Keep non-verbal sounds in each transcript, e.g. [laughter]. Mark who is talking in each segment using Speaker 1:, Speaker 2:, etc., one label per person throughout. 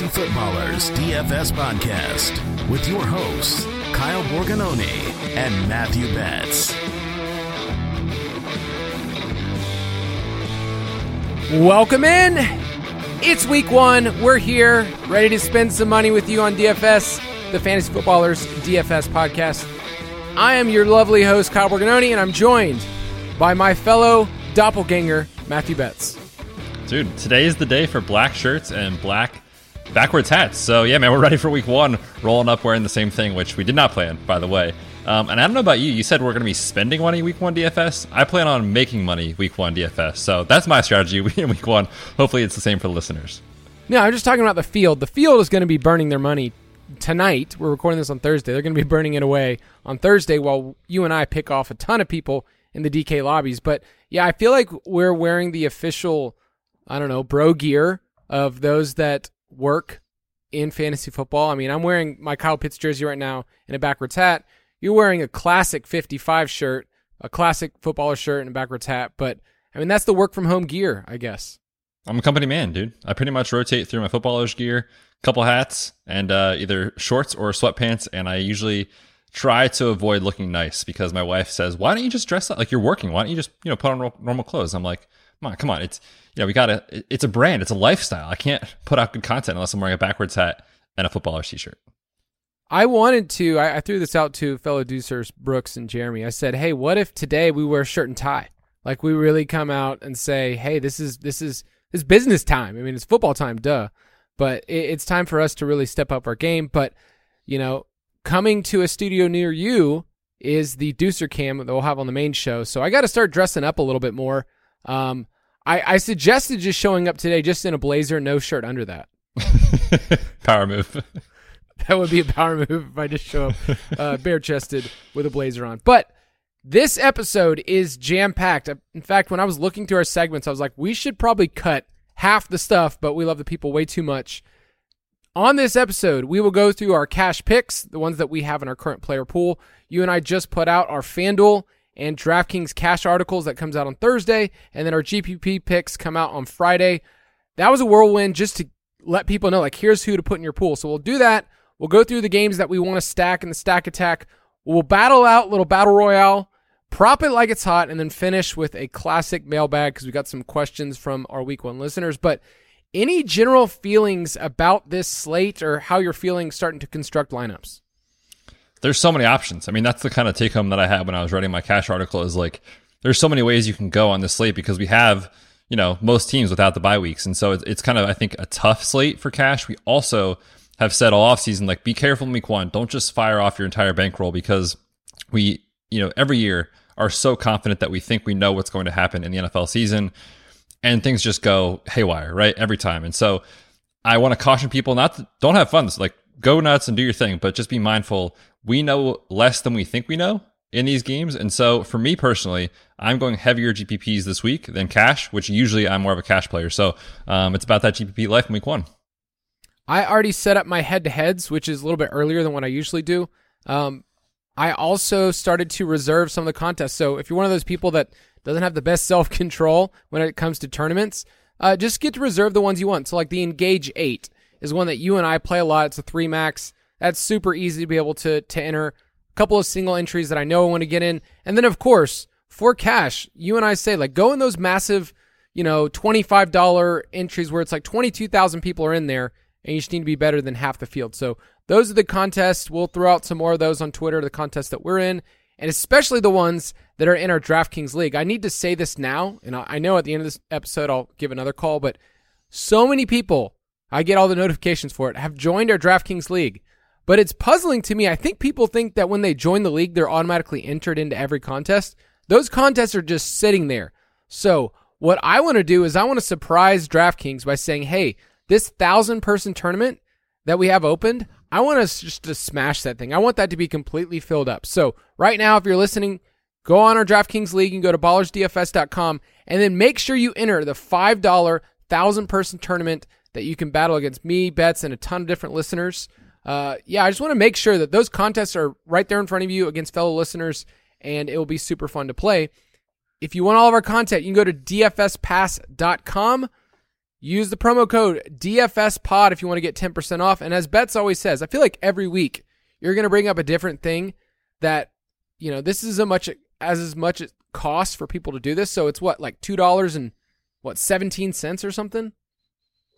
Speaker 1: Fantasy Footballers DFS Podcast with your hosts, Kyle Borgognoni and Matthew Betz.
Speaker 2: Welcome in. It's week one. We're here, ready to spend some money with you on DFS, the Fantasy Footballers DFS podcast. I am your lovely host, Kyle Borgognoni, and I'm joined by my fellow doppelganger, Matthew Betz.
Speaker 3: Dude, today is the day for black shirts and black backwards hats. So yeah, man, we're ready for week one, rolling up wearing the same thing, which we did not plan, by the way. Um, and I don't know about you. You said we're going to be spending money week one DFS. I plan on making money week one DFS. So that's my strategy in [laughs] week one. Hopefully, it's the same for the listeners.
Speaker 2: No, I'm just talking about the field. The field is going to be burning their money tonight. We're recording this on Thursday. They're going to be burning it away on Thursday while you and I pick off a ton of people in the DK lobbies. But yeah, I feel like we're wearing the official, I don't know, bro gear of those that work in fantasy football. I mean, I'm wearing my Kyle Pitts jersey right now in a backwards hat. You're wearing a classic 55 shirt, a classic footballer shirt, and a backwards hat. But I mean, that's the work from home gear, I guess.
Speaker 3: I'm a company man, dude. I pretty much rotate through my footballer's gear, couple hats, and uh, either shorts or sweatpants. And I usually try to avoid looking nice because my wife says, "Why don't you just dress up like you're working? Why don't you just you know put on normal clothes?" I'm like, "Come on, come on. It's you know we gotta. It's a brand. It's a lifestyle. I can't put out good content unless I'm wearing a backwards hat and a footballer's t-shirt."
Speaker 2: I wanted to. I, I threw this out to fellow deucers Brooks and Jeremy. I said, "Hey, what if today we wear shirt and tie? Like we really come out and say, "Hey, this is this is this business time. I mean, it's football time, duh." But it, it's time for us to really step up our game. But you know, coming to a studio near you is the Deucer Cam that we'll have on the main show. So I got to start dressing up a little bit more. Um, I, I suggested just showing up today just in a blazer, no shirt under that. [laughs]
Speaker 3: Power move. [laughs]
Speaker 2: that would be a power move if I just show up uh, bare chested with a blazer on. But this episode is jam packed. In fact, when I was looking through our segments, I was like, we should probably cut half the stuff, but we love the people way too much. On this episode, we will go through our cash picks, the ones that we have in our current player pool. You and I just put out our FanDuel and DraftKings cash articles that comes out on Thursday, and then our GPP picks come out on Friday. That was a whirlwind just to let people know, like, here's who to put in your pool. So we'll do that. We'll go through the games that we want to stack in the stack attack. We'll battle out little battle royale, prop it like it's hot, and then finish with a classic mailbag because we got some questions from our week one listeners. But any general feelings about this slate or how you're feeling starting to construct lineups?
Speaker 3: There's so many options. I mean, that's the kind of take home that I had when I was writing my cash article is like, there's so many ways you can go on this slate because we have, you know, most teams without the bye weeks. And so it's, it's kind of, I think, a tough slate for cash. We also have said all offseason, like, be careful in week one. Don't just fire off your entire bankroll because we, you know, every year are so confident that we think we know what's going to happen in the NFL season and things just go haywire, right? Every time. And so I want to caution people not to, don't have fun. Like go nuts and do your thing, but just be mindful. We know less than we think we know in these games. And so for me personally, I'm going heavier GPPs this week than cash, which usually I'm more of a cash player. So um, it's about that GPP life in week one.
Speaker 2: I already set up my head to heads, which is a little bit earlier than what I usually do. Um, I also started to reserve some of the contests. So if you're one of those people that doesn't have the best self control when it comes to tournaments, uh, just get to reserve the ones you want. So like the Engage 8 is one that you and I play a lot. It's a 3 max. That's super easy to be able to, to enter. A couple of single entries that I know I want to get in. And then of course, for cash, you and I say like go in those massive, you know, $25 entries where it's like 22,000 people are in there and you just need to be better than half the field. So those are the contests. We'll throw out some more of those on Twitter, the contests that we're in, and especially the ones that are in our DraftKings league. I need to say this now, and I know at the end of this episode I'll give another call, but so many people, I get all the notifications for it, have joined our DraftKings league. But it's puzzling to me. I think people think that when they join the league, they're automatically entered into every contest. Those contests are just sitting there. So, what I want to do is I want to surprise DraftKings by saying, hey, this thousand person tournament that we have opened, I want us just to smash that thing. I want that to be completely filled up. So, right now, if you're listening, go on our DraftKings League and go to ballersdfs.com and then make sure you enter the $5 thousand person tournament that you can battle against me, Betz, and a ton of different listeners. Uh, yeah, I just want to make sure that those contests are right there in front of you against fellow listeners, and it will be super fun to play. If you want all of our content, you can go to dfspass.com. Use the promo code DFSPOD if you want to get 10% off. And as Betz always says, I feel like every week you're going to bring up a different thing that, you know, this is as much as as much it costs for people to do this. So it's what, like $2 and what, 17 cents or something?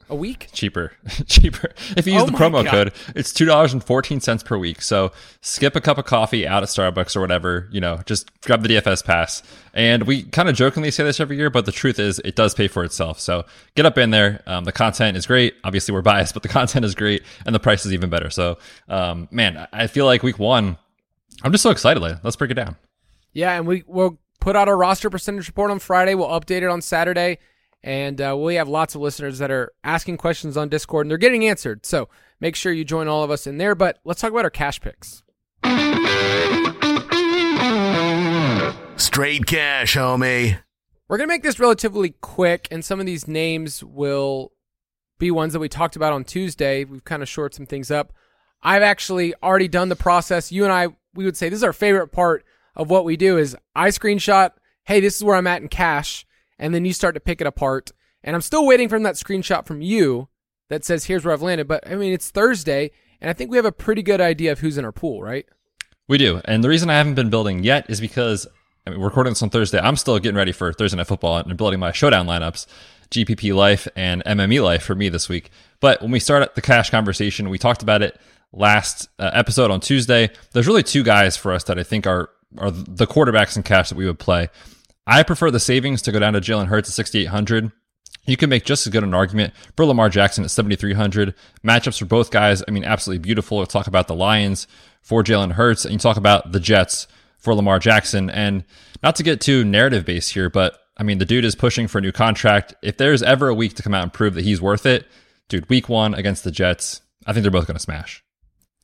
Speaker 2: A week?
Speaker 3: Cheaper, [laughs] cheaper. If you use
Speaker 2: Oh
Speaker 3: the promo
Speaker 2: God.
Speaker 3: code, it's two dollars and fourteen cents per week. So skip a cup of coffee out at Starbucks or whatever. You know, just grab the DFS pass. And we kind of jokingly say this every year, but the truth is, it does pay for itself. So get up in there. Um, the content is great. Obviously, we're [laughs] biased, but the content is great, and the price is even better. So, um, man, I feel like week one. I'm just so excited. Let's break it down.
Speaker 2: Yeah, and we will put out our roster percentage report on Friday. We'll update it on Saturday, and uh, we have lots of listeners that are asking questions on Discord, and they're getting answered. So make sure you join all of us in there. But let's talk about our cash picks.
Speaker 1: Straight cash, homie.
Speaker 2: We're gonna make this relatively quick, and some of these names will be ones that we talked about on Tuesday. We've kind of shored some things up. I've actually already done the process. You and I, we would say this is our favorite part of what we do is I screenshot, hey, this is where I'm at in cash, and then you start to pick it apart. And I'm still waiting from that screenshot from you that says here's where I've landed. But I mean, it's Thursday, and I think we have a pretty good idea of who's in our pool, right?
Speaker 3: We do. And the reason I haven't been building yet is because I mean, we're recording this on Thursday. I'm still getting ready for Thursday Night Football and building my showdown lineups, GPP Life and MME Life for me this week. But when we start the cash conversation, we talked about it last uh, episode on Tuesday. There's really two guys for us that I think are are the quarterbacks in cash that we would play. I prefer the savings to go down to Jalen Hurts at 6,800. You can make just as good an argument for Lamar Jackson at 7,300. Matchups for both guys, I mean, absolutely beautiful. We'll talk about the Lions for Jalen Hurts, and you talk about the Jets for Lamar Jackson. And not to get too narrative based here, but I mean, the dude is pushing for a new contract. If there's ever a week to come out and prove that he's worth it, dude, week one against the Jets, I think they're both going to smash.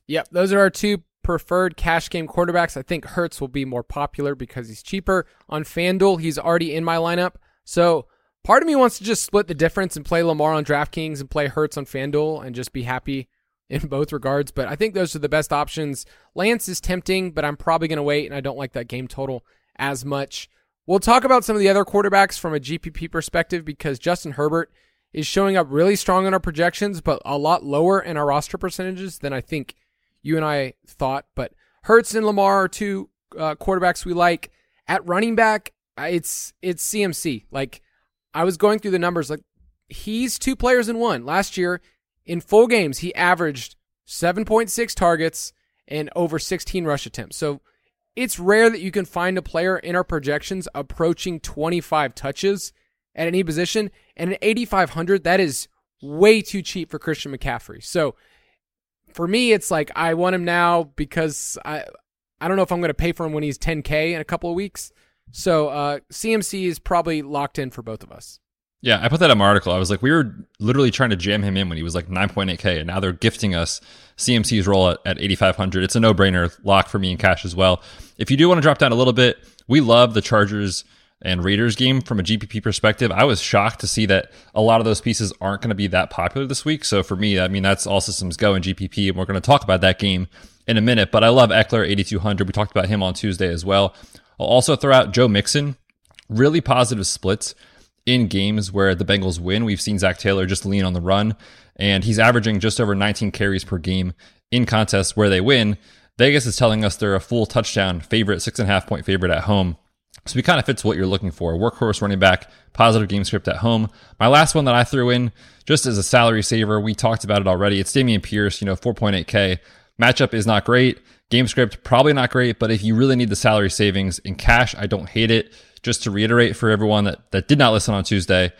Speaker 2: Yep, those are our two preferred cash game quarterbacks. I think Hurts will be more popular because he's cheaper. On FanDuel, he's already in my lineup. So part of me wants to just split the difference and play Lamar on DraftKings and play Hurts on FanDuel and just be happy [laughs] in both regards. But I think those are the best options. Lance is tempting, but I'm probably going to wait, and I don't like that game total as much. We'll talk about some of the other quarterbacks from a GPP perspective because Justin Herbert is showing up really strong in our projections, but a lot lower in our roster percentages than I think you and I thought. But Hurts and Lamar are two uh, quarterbacks we like. At running back, it's it's CMC. Like I was going through the numbers, like he's two players in one. Last year, in full games, he averaged 7.6 targets and over 16 rush attempts. So it's rare that you can find a player in our projections approaching 25 touches at any position. And at 8,500, that is way too cheap for Christian McCaffrey. So for me, it's like I want him now because I I don't know if I'm going to pay for him when he's 10k in a couple of weeks. So uh, CMC is probably locked in for both of us.
Speaker 3: Yeah, I put that in my article. I was like, we were literally trying to jam him in when he was like 9.8K, and now they're gifting us CMC's role at, at 8,500. It's a no brainer lock for me in cash as well. If you do want to drop down a little bit, we love the Chargers and Raiders game from a GPP perspective. I was shocked to see that a lot of those pieces aren't going to be that popular this week. So for me, I mean, that's all systems go in GPP, and we're going to talk about that game in a minute. But I love Ekeler, 8,200. We talked about him on Tuesday as well. I'll also throw out Joe Mixon, really positive splits in games where the Bengals win. We've seen Zac Taylor just lean on the run, and he's averaging just over 19 carries per game in contests where they win. Vegas is telling us they're a full touchdown favorite, six and a half point favorite at home. So he kind of fits what you're looking for. Workhorse running back, positive game script at home. My last one that I threw in, just as a salary saver, we talked about it already. It's Dameon Pierce, you know, 4.8K. Matchup is not great. Game script, probably not great, but if you really need the salary savings in cash, I don't hate it. Just to reiterate for everyone that, that did not listen on Tuesday,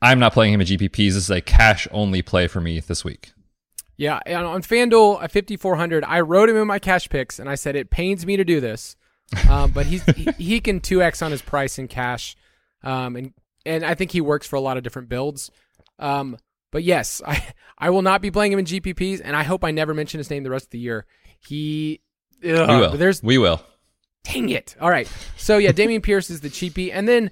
Speaker 3: I'm not playing him at GPPs. This is a cash only play for me this week.
Speaker 2: Yeah, on FanDuel at 5400, I wrote him in my cash picks and I said it pains me to do this. Um, but he's he, he can 2x on his price in cash. Um, and and I think he works for a lot of different builds. Um, but yes, [laughs] I I will not be playing him in GPPs and I hope I never mention his name the rest of the year. He ugh,
Speaker 3: we will.
Speaker 2: There's
Speaker 3: we will.
Speaker 2: Dang it. All right. So yeah, Dameon [laughs] Pierce is the cheapie. And then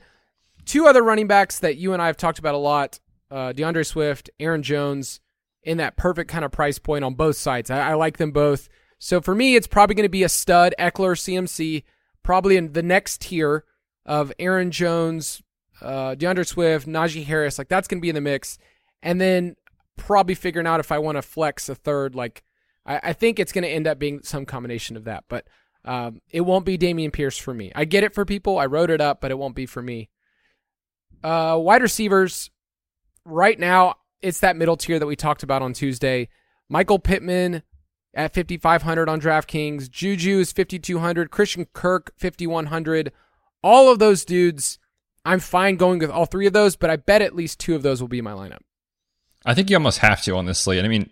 Speaker 2: two other running backs that you and I have talked about a lot, uh, D'Andre Swift, Aaron Jones, in that perfect kind of price point on both sides. I, I like them both. So for me, it's probably going to be a stud, Ekeler, CMC, probably in the next tier of Aaron Jones, uh, D'Andre Swift, Najee Harris. Like that's going to be in the mix. And then probably figuring out if I want to flex a third. Like I, I think it's going to end up being some combination of that. But um, it won't be Dameon Pierce for me. I get it for people. I wrote it up, but it won't be for me. Uh, wide receivers, right now, it's that middle tier that we talked about on Tuesday. Michael Pittman at 5,500 on DraftKings. Juju is 5,200. Christian Kirk, 5,100. All of those dudes, I'm fine going with all three of those, but I bet at least two of those will be my lineup.
Speaker 3: I think you almost have to on this slate. I mean,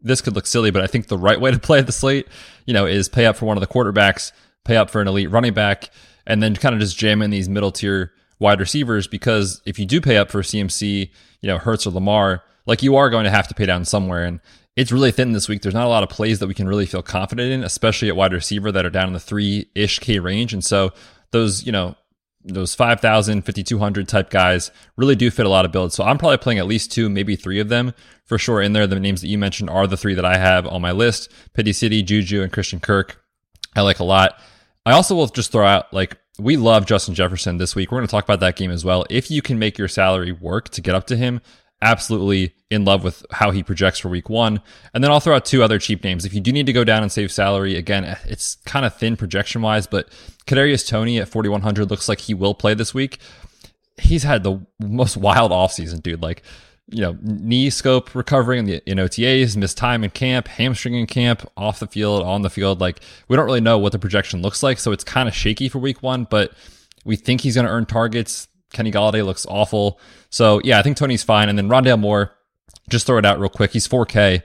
Speaker 3: this could look silly, but I think the right way to play the slate, you know, is pay up for one of the quarterbacks, pay up for an elite running back, and then kind of just jam in these middle tier wide receivers. Because if you do pay up for CMC, you know, Hurts or Lamar, like you are going to have to pay down somewhere. And it's really thin this week. There's not a lot of plays that we can really feel confident in, especially at wide receiver that are down in the three ish K range. And so those, you know, those 5,000, 5,200 type guys really do fit a lot of builds. So I'm probably playing at least two, maybe three of them for sure in there. The names that you mentioned are the three that I have on my list Pity City, Juju, and Christian Kirk. I like a lot. I also will just throw out like, we love Justin Jefferson this week. We're going to talk about that game as well. If you can make your salary work to get up to him, absolutely in love with how he projects for week one. And then I'll throw out two other cheap names. If you do need to go down and save salary, again, it's kind of thin projection wise, but Kadarius Toney at 4,100 looks like he will play this week. He's had the most wild offseason, dude. Like, you know, knee scope recovering in, the, in OTAs, missed time in camp, hamstring in camp, off the field, on the field. Like, we don't really know what the projection looks like. So it's kind of shaky for week one, but we think he's going to earn targets. Kenny Golladay looks awful. So yeah, I think Toney's fine. And then Rondale Moore, just throw it out real quick. He's 4K.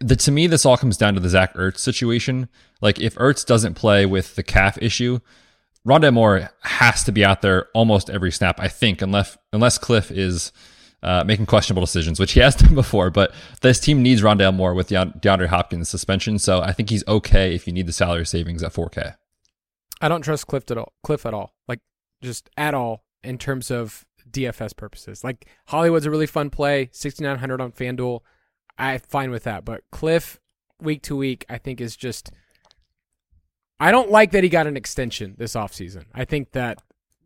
Speaker 3: The, to me, this all comes down to the Zach Ertz situation. Like if Ertz doesn't play with the calf issue, Rondale Moore has to be out there almost every snap. I think, unless unless Kliff is uh, making questionable decisions, which he has [laughs] done before. But this team needs Rondale Moore with DeAndre Hopkins suspension, so I think he's okay if you need the salary savings at 4K.
Speaker 2: I don't trust Kliff at all. Kliff at all, like just at all in terms of DFS purposes. Like Hollywood's a really fun play, 6900 on FanDuel. I'm fine with that, but Kliff week to week I think is just I don't like that he got an extension this offseason. I think that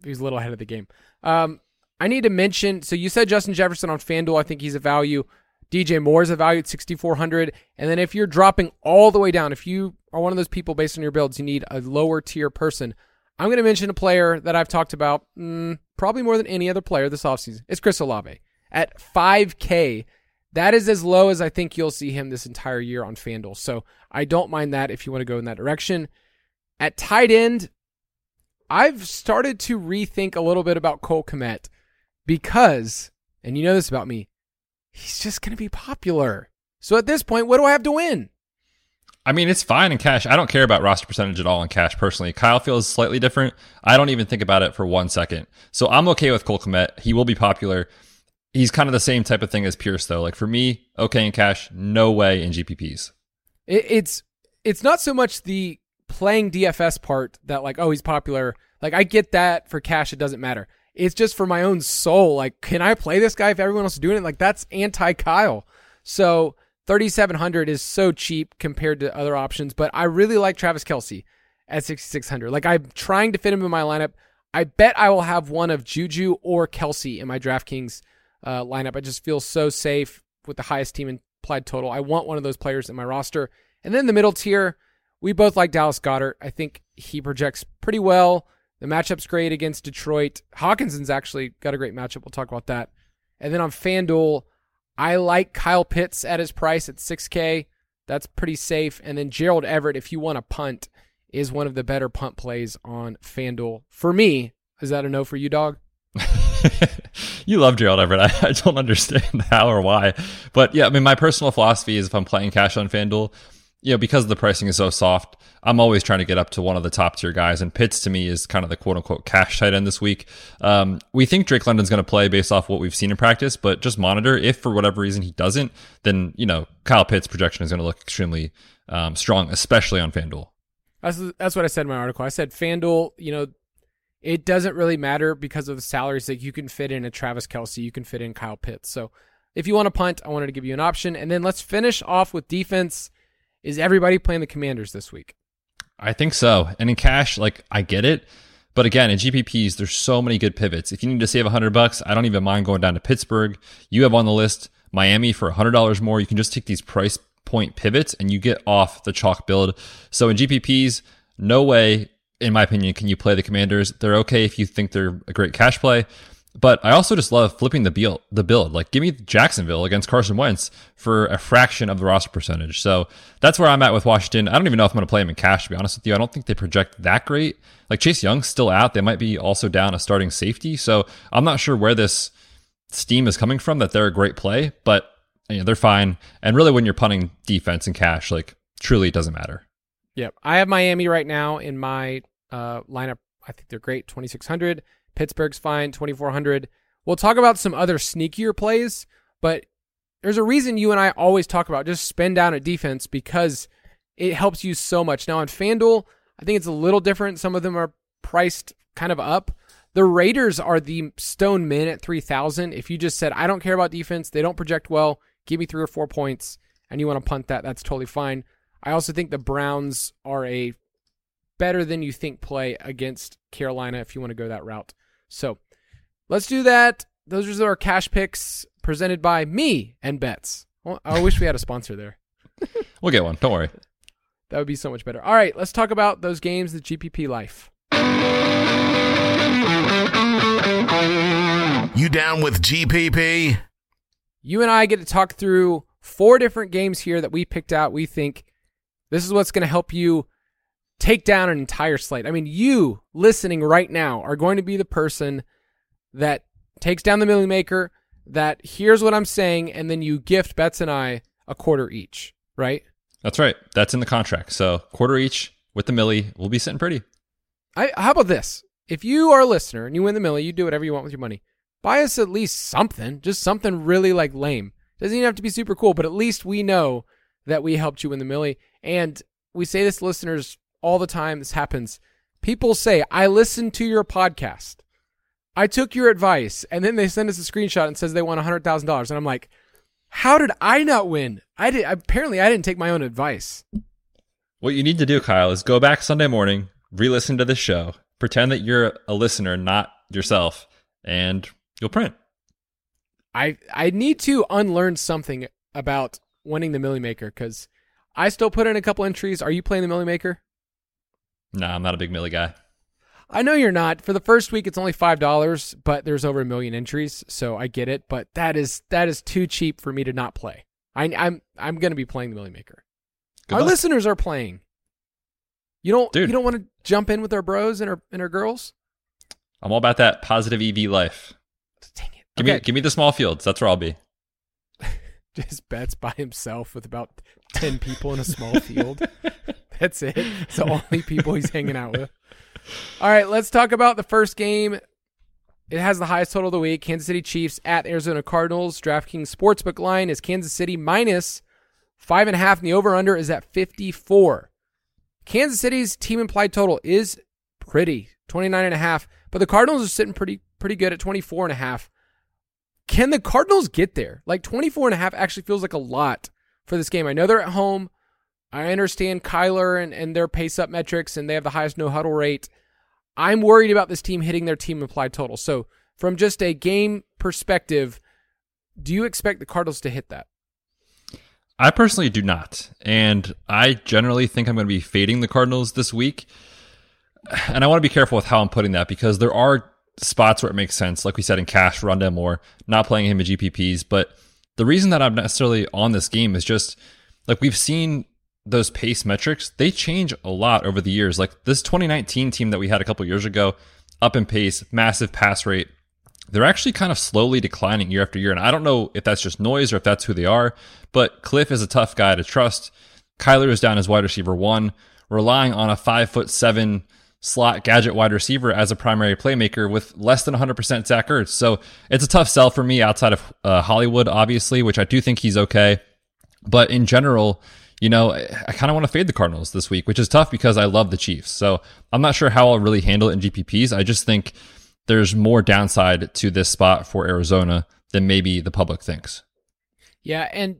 Speaker 2: he's a little ahead of the game. Um, I need to mention so you said Justin Jefferson on FanDuel, I think he's a value. DJ Moore's a value at 6400 and then if you're dropping all the way down, if you are one of those people based on your builds, you need a lower tier person. I'm going to mention a player that I've talked about mm, probably more than any other player this offseason. It's Chris Olave at 5K. That is as low as I think you'll see him this entire year on FanDuel. So I don't mind that if you want to go in that direction. At tight end, I've started to rethink a little bit about Cole Kmet because, and you know this about me, he's just going to be popular. So at this point, what do I have to win?
Speaker 3: I mean, it's fine in cash. I don't care about roster percentage at all in cash personally. Kyle feels slightly different. I don't even think about it for one second. So I'm okay with Cole Kmet. He will be popular. He's kind of the same type of thing as Pierce, though. Like for me, okay in cash, no way in GPPs.
Speaker 2: It's it's not so much the playing DFS part that like, oh, he's popular. Like I get that for cash, it doesn't matter. It's just for my own soul. Like, can I play this guy if everyone else is doing it? Like that's anti Kyle. So 3,700 is so cheap compared to other options, but I really like Travis Kelce at 6,600. Like I'm trying to fit him in my lineup. I bet I will have one of Juju or Kelce in my DraftKings uh, lineup. I just feel so safe with the highest team implied total. I want one of those players in my roster. And then the middle tier, we both like Dallas Goedert. I think he projects pretty well. The matchup's great against Detroit. Hockenson's actually got a great matchup. We'll talk about that. And then on FanDuel, I like Kyle Pitts at his price at 6K. That's pretty safe. And then Gerald Everett, if you want a punt, is one of the better punt plays on FanDuel. For me, is that a no for you, dog? [laughs]
Speaker 3: you love Gerald Everett. [laughs] I, I, don't understand [laughs] how or why. But yeah, I mean, my personal philosophy is if I'm playing cash on FanDuel, you know, because the pricing is so soft, I'm always trying to get up to one of the top tier guys. And Pitts to me is kind of the quote unquote cash tight end this week. Um, we think Drake London's going to play based off what we've seen in practice, but just monitor. If for whatever reason he doesn't, then, you know, Kyle Pitts' projection is going to look extremely um, strong, especially on FanDuel.
Speaker 2: That's, that's what I said in my article. I said FanDuel, you know, it doesn't really matter because of the salaries that you can fit in a Travis Kelce, you can fit in Kyle Pitts. So if you want to punt, I wanted to give you an option. And then let's finish off with defense. Is everybody playing the Commanders this week?
Speaker 3: I think so. And in cash, like I get it. But again, in GPPs, there's so many good pivots. If you need to save 100 bucks, I don't even mind going down to Pittsburgh. You have on the list Miami for $100 more. You can just take these price point pivots and you get off the chalk build. So in GPPs, no way, in my opinion, can you play the Commanders. They're okay if you think they're a great cash play. But I also just love flipping the build. The build, like give me Jacksonville against Carson Wentz for a fraction of the roster percentage. So that's where I'm at with Washington. I don't even know if I'm going to play him in cash. To be honest with you, I don't think they project that great. Like Chase Young's still out. They might be also down a starting safety. So I'm not sure where this steam is coming from. That they're a great play, but you know, they're fine. And really, when you're punting defense and cash, like truly, it doesn't matter.
Speaker 2: Yep, I have Miami right now in my uh, lineup. I think they're great. 2600. Pittsburgh's fine, 2,400. We'll talk about some other sneakier plays, but there's a reason you and I always talk about just spend down at defense because it helps you so much. Now on FanDuel, I think it's a little different. Some of them are priced kind of up. The Raiders are the stone min at 3,000. If you just said, I don't care about defense, they don't project well, give me three or four points, and you want to punt that, that's totally fine. I also think the Browns are a better than you think play against Carolina if you want to go that route. So let's do that. Those are our cash picks presented by me and Betz. Well, I wish we had a sponsor there. [laughs]
Speaker 3: we'll get one. Don't worry.
Speaker 2: That would be so much better. All right, let's talk about those games, the GPP life.
Speaker 1: You down with GPP?
Speaker 2: You and I get to talk through four different games here that we picked out. We think this is what's going to help you take down an entire slate. I mean, you listening right now are going to be the person that takes down the Milly Maker, that hears what I'm saying, and then you gift Betz and I a quarter each, right?
Speaker 3: That's right. That's in the contract. So quarter each with the Milly, we'll be sitting pretty.
Speaker 2: I, how about this? If you are a listener and you win the Milly, you do whatever you want with your money. Buy us at least something, just something really like lame. Doesn't even have to be super cool, but at least we know that we helped you win the Milly. And we say this to listeners all the time. This happens. People say, I listened to your podcast. I took your advice. And then they send us a screenshot and says they won $100,000. And I'm like, how did I not win? I did. Apparently, I didn't take my own advice.
Speaker 3: What you need to do, Kyle, is go back Sunday morning, re listen to the show, pretend that you're a listener, not yourself, and you'll print.
Speaker 2: I I need to unlearn something about winning the Milly Maker because I still put in a couple entries. Are you playing the Milly Maker?
Speaker 3: No, nah, I'm not a big Milly guy.
Speaker 2: I know you're not. For the first week, it's only five dollars, but there's over a million entries, so I get it. But that is that is too cheap for me to not play. I, am I'm, I'm going to be playing the Milly Maker. Good our luck. listeners are playing. You don't Dude. you don't want to jump in with our bros and our and our girls.
Speaker 3: I'm all about that positive EV life. Dang it! Give okay. me give me the small fields. That's where I'll be. [laughs]
Speaker 2: Just Betz by himself with about ten people in a small field. [laughs] That's it. It's the only people he's hanging out with. All right, let's talk about the first game. It has the highest total of the week. Kansas City Chiefs at Arizona Cardinals. DraftKings Sportsbook line is Kansas City minus five and a half, and the over/under is at 54. Kansas City's team implied total is pretty, 29 and a half, but the Cardinals are sitting pretty pretty good at 24 and a half. Can the Cardinals get there? Like 24 and a half actually feels like a lot for this game. I know they're at home. I understand Kyler and, and their pace up metrics, and they have the highest no huddle rate. I'm worried about this team hitting their team implied total. So, from just a game perspective, do you expect the Cardinals to hit that?
Speaker 3: I personally do not. And I generally think I'm going to be fading the Cardinals this week. And I want to be careful with how I'm putting that because there are spots where it makes sense. Like we said in cash, Rondale Moore, not playing him in GPPs. But the reason that I'm necessarily on this game is just like we've seen those pace metrics, they change a lot over the years. Like this 2019 team that we had a couple years ago, up in pace, massive pass rate, they're actually kind of slowly declining year after year. And I don't know if that's just noise or if that's who they are, but Kliff is a tough guy to trust. Kyler is down as wide receiver one, relying on a five foot seven slot gadget wide receiver as a primary playmaker with less than 100% Zach Ertz. So it's a tough sell for me outside of uh, Hollywood, obviously, which I do think he's okay. But in general, you know, I kind of want to fade the Cardinals this week, which is tough because I love the Chiefs. So I'm not sure how I'll really handle it in GPPs. I just think there's more downside to this spot for Arizona than maybe the public thinks.
Speaker 2: Yeah, and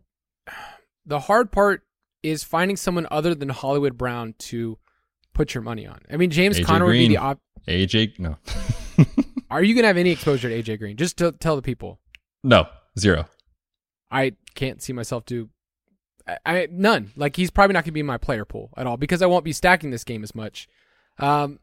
Speaker 2: the hard part is finding someone other than Hollywood Brown to put your money on. I mean, James
Speaker 3: AJ
Speaker 2: Conner would be the op-
Speaker 3: AJ, no, [laughs]
Speaker 2: Are you going to have any exposure to AJ Green? Just to tell the people.
Speaker 3: no, zero.
Speaker 2: I can't see myself do I, I none. Like he's probably not going to be in my player pool at all because I won't be stacking this game as much. Um,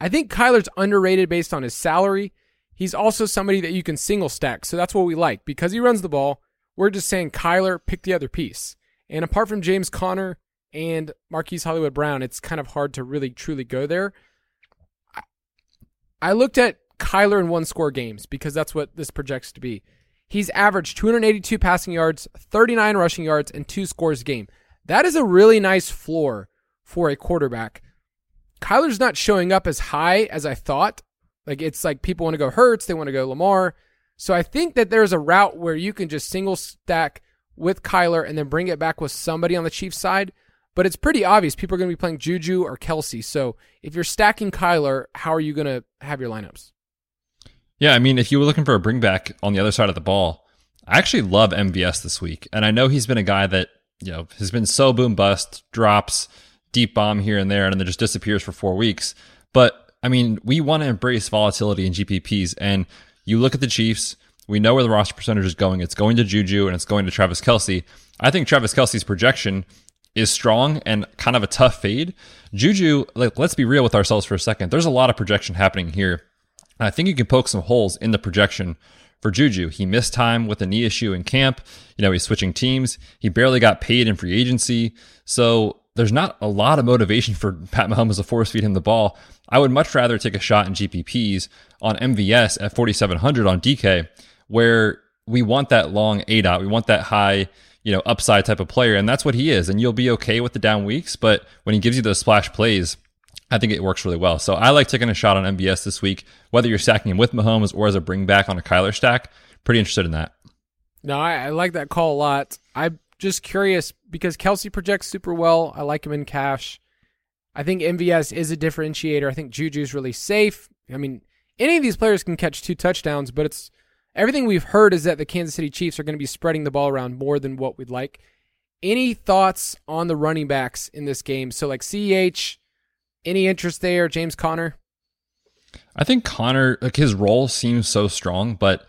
Speaker 2: I think Kyler's underrated based on his salary. He's also somebody that you can single stack, so that's what we like because he runs the ball. We're just saying Kyler pick the other piece. And apart from James Conner and Marquise Hollywood Brown, it's kind of hard to really truly go there. I- I looked at Kyler in one score games because that's what this projects to be. He's averaged 282 passing yards, 39 rushing yards, and two scores a game. That is a really nice floor for a quarterback. Kyler's not showing up as high as I thought. Like it's like people want to go Hurts, they want to go Lamar. So I think that there's a route where you can just single stack with Kyler and then bring it back with somebody on the Chiefs side. But it's pretty obvious people are going to be playing Juju or Kelce. So if you're stacking Kyler, how are you going to have your lineups?
Speaker 3: Yeah, I mean, if you were looking for a bring back on the other side of the ball, I actually love MVS this week. And I know he's been a guy that, you know, has been so boom bust, drops, deep bomb here and there, and then just disappears for four weeks. But I mean, we want to embrace volatility in GPPs. And you look at the Chiefs, we know where the roster percentage is going. It's going to Juju and it's going to Travis Kelce. I think Travis Kelce's projection is strong and kind of a tough fade. Juju, like, let's be real with ourselves for a second. There's a lot of projection happening here. And I think you can poke some holes in the projection for Juju. He missed time with a knee issue in camp. You know, he's switching teams. He barely got paid in free agency. So there's not a lot of motivation for [laughs] Pat Mahomes to force feed him the ball. I would much rather take a shot in GPPs on MVS at 4,700 on DK, where we want that long A dot. We want that high, you know, upside type of player. And that's what he is. And you'll be okay with the down weeks. But when he gives you those splash plays, I think it works really well. So I like taking a shot on MVS this week, whether you're stacking him with Mahomes or as a bring back on a Kyler stack. Pretty interested in that.
Speaker 2: No, I, I like that call a lot. I'm just curious because Kelce projects super well. I like him in cash. I think MVS is a differentiator. I think Juju's really safe. I mean, any of these players can catch two touchdowns, but it's everything we've heard is that the Kansas City Chiefs are going to be spreading the ball around more than what we'd like. Any thoughts on the running backs in this game? So, like CEH, any interest there? James Conner?
Speaker 3: I think Conner, like his role seems so strong, but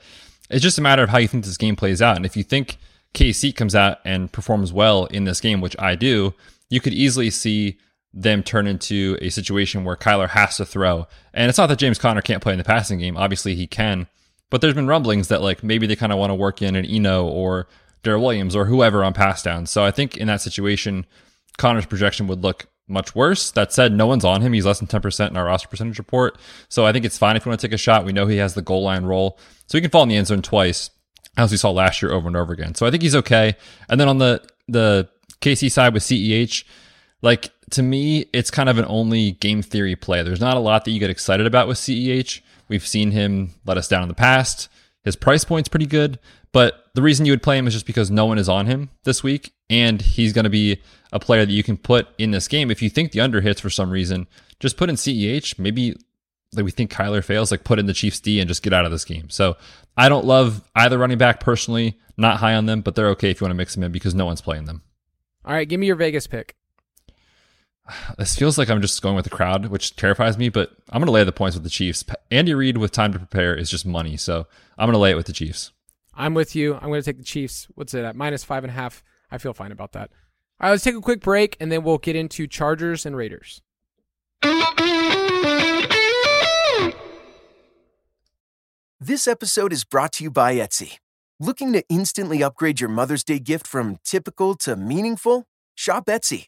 Speaker 3: it's just a matter of how you think this game plays out. And if you think KC comes out and performs well in this game, which I do, you could easily see them turn into a situation where Kyler has to throw. And it's not that James Conner can't play in the passing game. Obviously he can. But there's been rumblings that like maybe they kind of want to work in an Eno or Darrel Williams or whoever on pass downs. So I think in that situation, Conner's projection would look much worse. That said, no one's on him. He's less than 10% in our roster percentage report. So I think it's fine if you want to take a shot. We know he has the goal line role. So he can fall in the end zone twice, as we saw last year over and over again. So I think he's okay. And then on the, the KC side with CEH, like to me, it's kind of an only game theory play. There's not a lot that you get excited about with CEH. We've seen him let us down in the past. His price point's pretty good, but the reason you would play him is just because no one is on him this week, and he's going to be a player that you can put in this game. If you think the under hits for some reason, just put in CEH. Maybe like we think Kyler fails, like put in the Chiefs D and just get out of this game. So I don't love either running back personally. Not high on them, but they're okay if you want to mix them in because no one's playing them.
Speaker 2: All right, give me your Vegas pick.
Speaker 3: This feels like I'm just going with the crowd, which terrifies me, but I'm going to lay the points with the Chiefs. Andy Reid with time to prepare is just money. So I'm going to lay it with the Chiefs.
Speaker 2: I'm with you. I'm going to take the Chiefs. What's it at? Minus five and a half. I feel fine about that. All right, let's take a quick break and then we'll get into Chargers and Raiders.
Speaker 4: This episode is brought to you by Etsy. Looking to instantly upgrade your Mother's Day gift from typical to meaningful? Shop Etsy.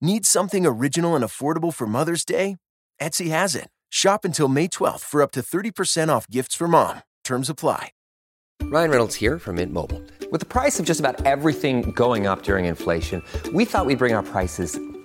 Speaker 4: Need something original and affordable for Mother's Day? Etsy has it. Shop until May 12th for up to 30% off gifts for mom. Terms apply.
Speaker 5: Ryan Reynolds here from Mint Mobile. With the price of just about everything going up during inflation, we thought we'd bring our prices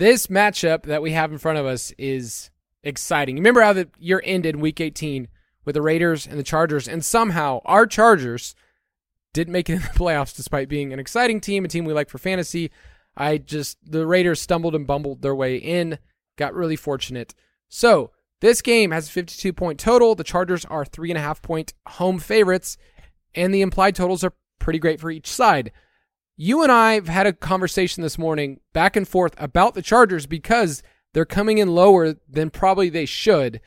Speaker 2: This matchup that we have in front of us is exciting. Remember how the year ended week 18 with the Raiders and the Chargers, and somehow our Chargers didn't make it in the [laughs] playoffs despite being an exciting team, a team we like for fantasy. I just, the Raiders stumbled and bumbled their way in, got really fortunate. So, this game has a 52 point total. The Chargers are three and a half point home favorites, and the implied totals are pretty great for each side. You and I have had a conversation this morning back and forth about the Chargers because they're coming in lower than probably they should.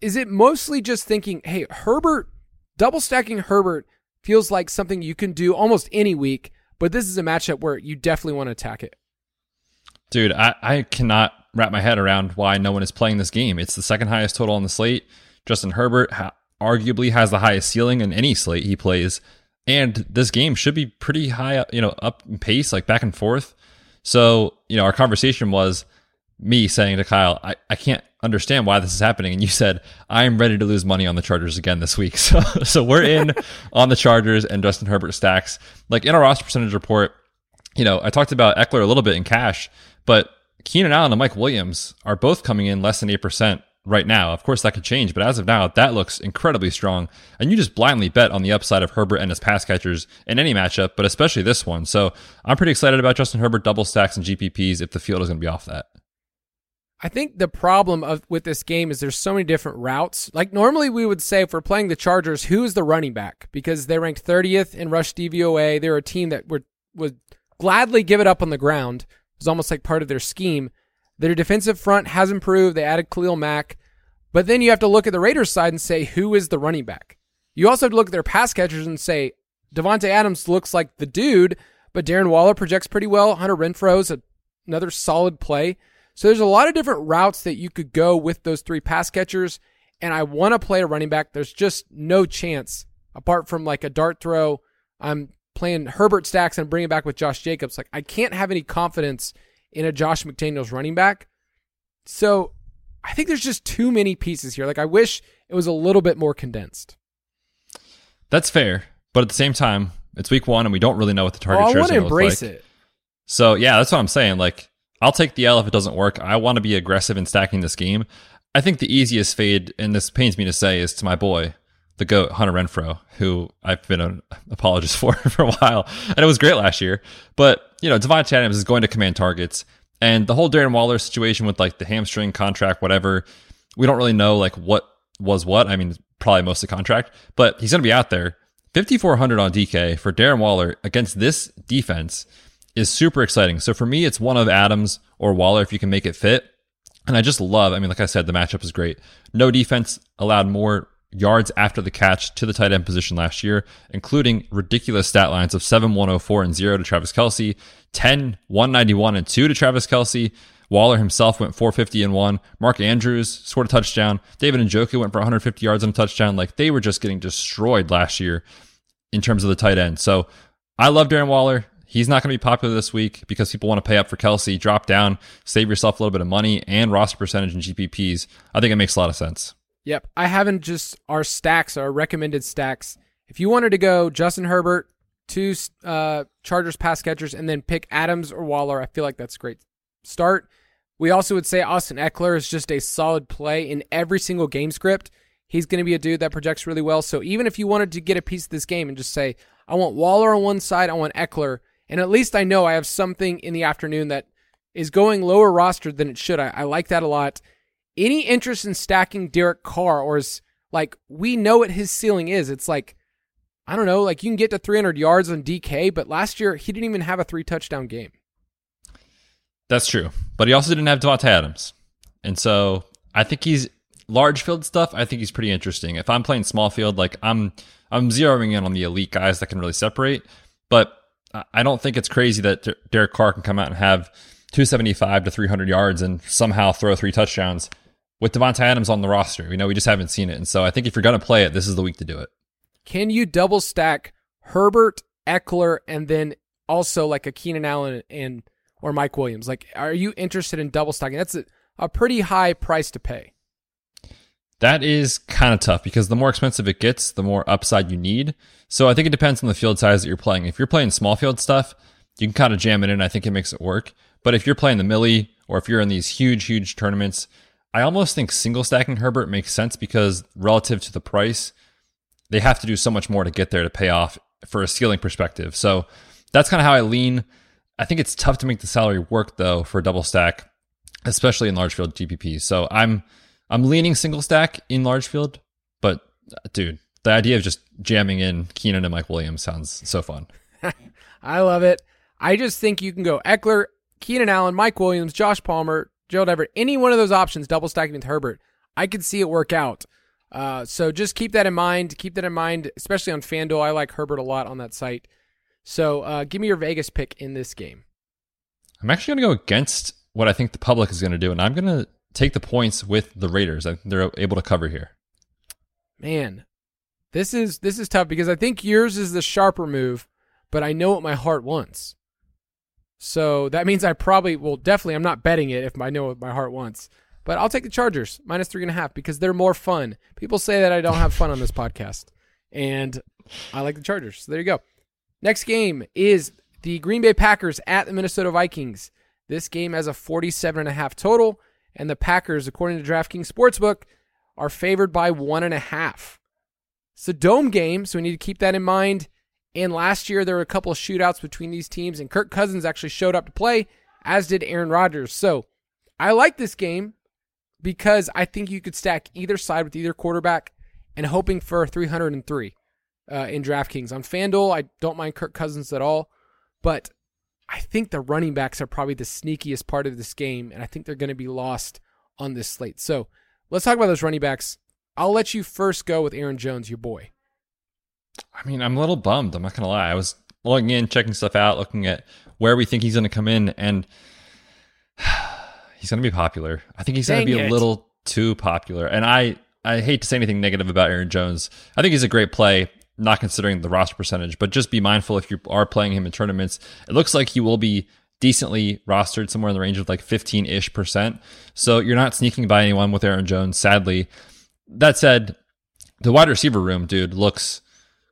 Speaker 2: Is it mostly just thinking, hey, Herbert, double stacking Herbert feels like something you can do almost any week, but this is a matchup where you definitely want to attack it?
Speaker 3: Dude, I, I cannot wrap my head around why no one is playing this game. It's the second highest total on the slate. Justin Herbert ha- arguably has the highest ceiling in any slate he plays. And this game should be pretty high, up, you know, up in pace, like back and forth. So, you know, our conversation was me saying to Kyle, I, I can't understand why this is happening. And you said, I'm ready to lose money on the Chargers again this week. [laughs] So, so we're in [laughs] on the Chargers and Justin Herbert stacks. Like in our roster percentage report, you know, I talked about Ekeler a little bit in cash, but Keenan Allen and Mike Williams are both coming in less than 8% right now. Of course, that could change, but as of now, that looks incredibly strong. And you just blindly bet on the upside of Herbert and his pass catchers in any matchup, but especially this one. So I'm pretty excited about Justin Herbert double stacks and GPPs if the field is going to be off that.
Speaker 2: I think the problem of with this game is there's so many different routes. Like normally we would say if we're playing the Chargers, who is the running back? Because they ranked 30th in rush DVOA. They're a team that would would gladly give it up on the ground. It's almost like part of their scheme. Their defensive front has improved. They added Khalil Mack. But then you have to look at the Raiders side and say, who is the running back? You also have to look at their pass catchers and say, Davante Adams looks like the dude, but Darren Waller projects pretty well. Hunter Renfrow's a, another solid play. So there's a lot of different routes that you could go with those three pass catchers. And I want to play a running back. There's just no chance apart from like a dart throw. I'm playing Herbert stacks and bringing back with Josh Jacobs. Like I can't have any confidence in a Josh McDaniels running back. So I think there's just too many pieces here. Like I wish it was a little bit more condensed.
Speaker 3: That's fair, but at the same time, it's week one and we don't really know what the target
Speaker 2: Well, I
Speaker 3: share is
Speaker 2: want to
Speaker 3: going to
Speaker 2: embrace
Speaker 3: like.
Speaker 2: it.
Speaker 3: So yeah, that's what I'm saying. Like I'll take the L if it doesn't work. I want to be aggressive in stacking this game. I think the easiest fade, and this pains me to say, is to my boy, the goat Hunter Renfrow, who I've been an apologist [laughs] for for a while, and it was great last year. But you know, Davante Adams is going to command targets, and the whole Darren Waller situation with like the hamstring contract, whatever, we don't really know like what was what. I mean, probably mostly contract, but he's going to be out there. 5400 on DK for Darren Waller against this defense is super exciting. So for me, it's one of Adams or Waller if you can make it fit. And I just love, I mean, like I said, the matchup is great. No defense allowed more yards after the catch to the tight end position last year, including ridiculous stat lines of 7 104 and 0 to Travis Kelce, 10 191 and 2 to Travis Kelce. Waller himself went 450 and one. Mark Andrews scored a touchdown. David Njoku went for 150 yards and a touchdown. Like they were just getting destroyed last year in terms of the tight end. So I love Darren Waller. He's not going to be popular this week because people want to pay up for Kelce. Drop down, save yourself a little bit of money and roster percentage in GPPs. I think it makes a lot of sense.
Speaker 2: Yep. I haven't just our stacks, our recommended stacks. If you wanted to go Justin Herbert, two uh, Chargers pass catchers, and then pick Adams or Waller, I feel like that's a great start. We also would say Austin Ekeler is just a solid play in every single game script. He's going to be a dude that projects really well. So even if you wanted to get a piece of this game and just say, I want Waller on one side, I want Ekeler, and at least I know I have something in the afternoon that is going lower rostered than it should. I, I like that a lot. Any interest in stacking Derek Carr, or is like we know what his ceiling is? It's like I don't know, like you can get to 300 yards on DK, but last year he didn't even have a three touchdown game.
Speaker 3: That's true, but he also didn't have Davante Adams, and so I think he's large field stuff. I think he's pretty interesting. If I'm playing small field, like I'm, I'm zeroing in on the elite guys that can really separate, but I don't think it's crazy that Derek Carr can come out and have 275 to 300 yards and somehow throw three touchdowns with Davante Adams on the roster. You know, we just haven't seen it, and so I think if you're going to play it, this is the week to do it.
Speaker 2: Can you double stack Herbert, Ekeler, and then also like a Keenan Allen and or Mike Williams? Like, are you interested in double stacking? That's a, a pretty high price to pay.
Speaker 3: That is kind of tough because the more expensive it gets, the more upside you need. So I think it depends on the field size that you're playing. If you're playing small field stuff, you can kind of jam it in. I think it makes it work. But if you're playing the Millie or if you're in these huge, huge tournaments, I almost think single stacking Herbert makes sense because relative to the price, they have to do so much more to get there to pay off for a ceiling perspective. So that's kind of how I lean. I think it's tough to make the salary work though for a double stack, especially in large field GPP. So I'm I'm leaning single stack in large field, but uh, dude, the idea of just jamming in Keenan and Mike Williams sounds so fun. [laughs]
Speaker 2: I love it. I just think you can go Ekeler, Keenan Allen, Mike Williams, Josh Palmer, Gerald Everett, any one of those options, double stacking with Herbert. I could see it work out. Uh, so just keep that in mind. Keep that in mind, especially on FanDuel. I like Herbert a lot on that site. So uh, give me your Vegas pick in this game.
Speaker 3: I'm actually going to go against what I think the public is going to do, and I'm going to take the points with the Raiders. I think they're able to cover here.
Speaker 2: Man, this is this is tough because I think yours is the sharper move, but I know what my heart wants. So that means I probably will definitely I'm not betting it if I know what my heart wants. But I'll take the Chargers minus three and a half because they're more fun. People say that I don't have fun on this podcast, and I like the Chargers. So there you go. Next game is the Green Bay Packers at the Minnesota Vikings. This game has a 47 and a half total, and the Packers, according to DraftKings Sportsbook, are favored by one and a half. It's a dome game, so we need to keep that in mind. And last year there were a couple of shootouts between these teams, and Kirk Cousins actually showed up to play, as did Aaron Rodgers. So I like this game because I think you could stack either side with either quarterback and hoping for 303 uh, in DraftKings. On FanDuel, I don't mind Kirk Cousins at all, but I think the running backs are probably the sneakiest part of this game, and I think they're going to be lost on this slate. So let's talk about those running backs. I'll let you first go with Aaron Jones, your boy.
Speaker 3: I mean, I'm a little bummed. I'm not going to lie. I was logging in, checking stuff out, looking at where we think he's going to come in, and [sighs] he's going to be popular. I think he's going to be it. a little too popular. And I, I hate to say anything negative about Aaron Jones. I think he's a great play, not considering the roster percentage, but just be mindful if you are playing him in tournaments. It looks like he will be decently rostered somewhere in the range of like 15 ish percent. So you're not sneaking by anyone with Aaron Jones, sadly. That said, the wide receiver room, dude, looks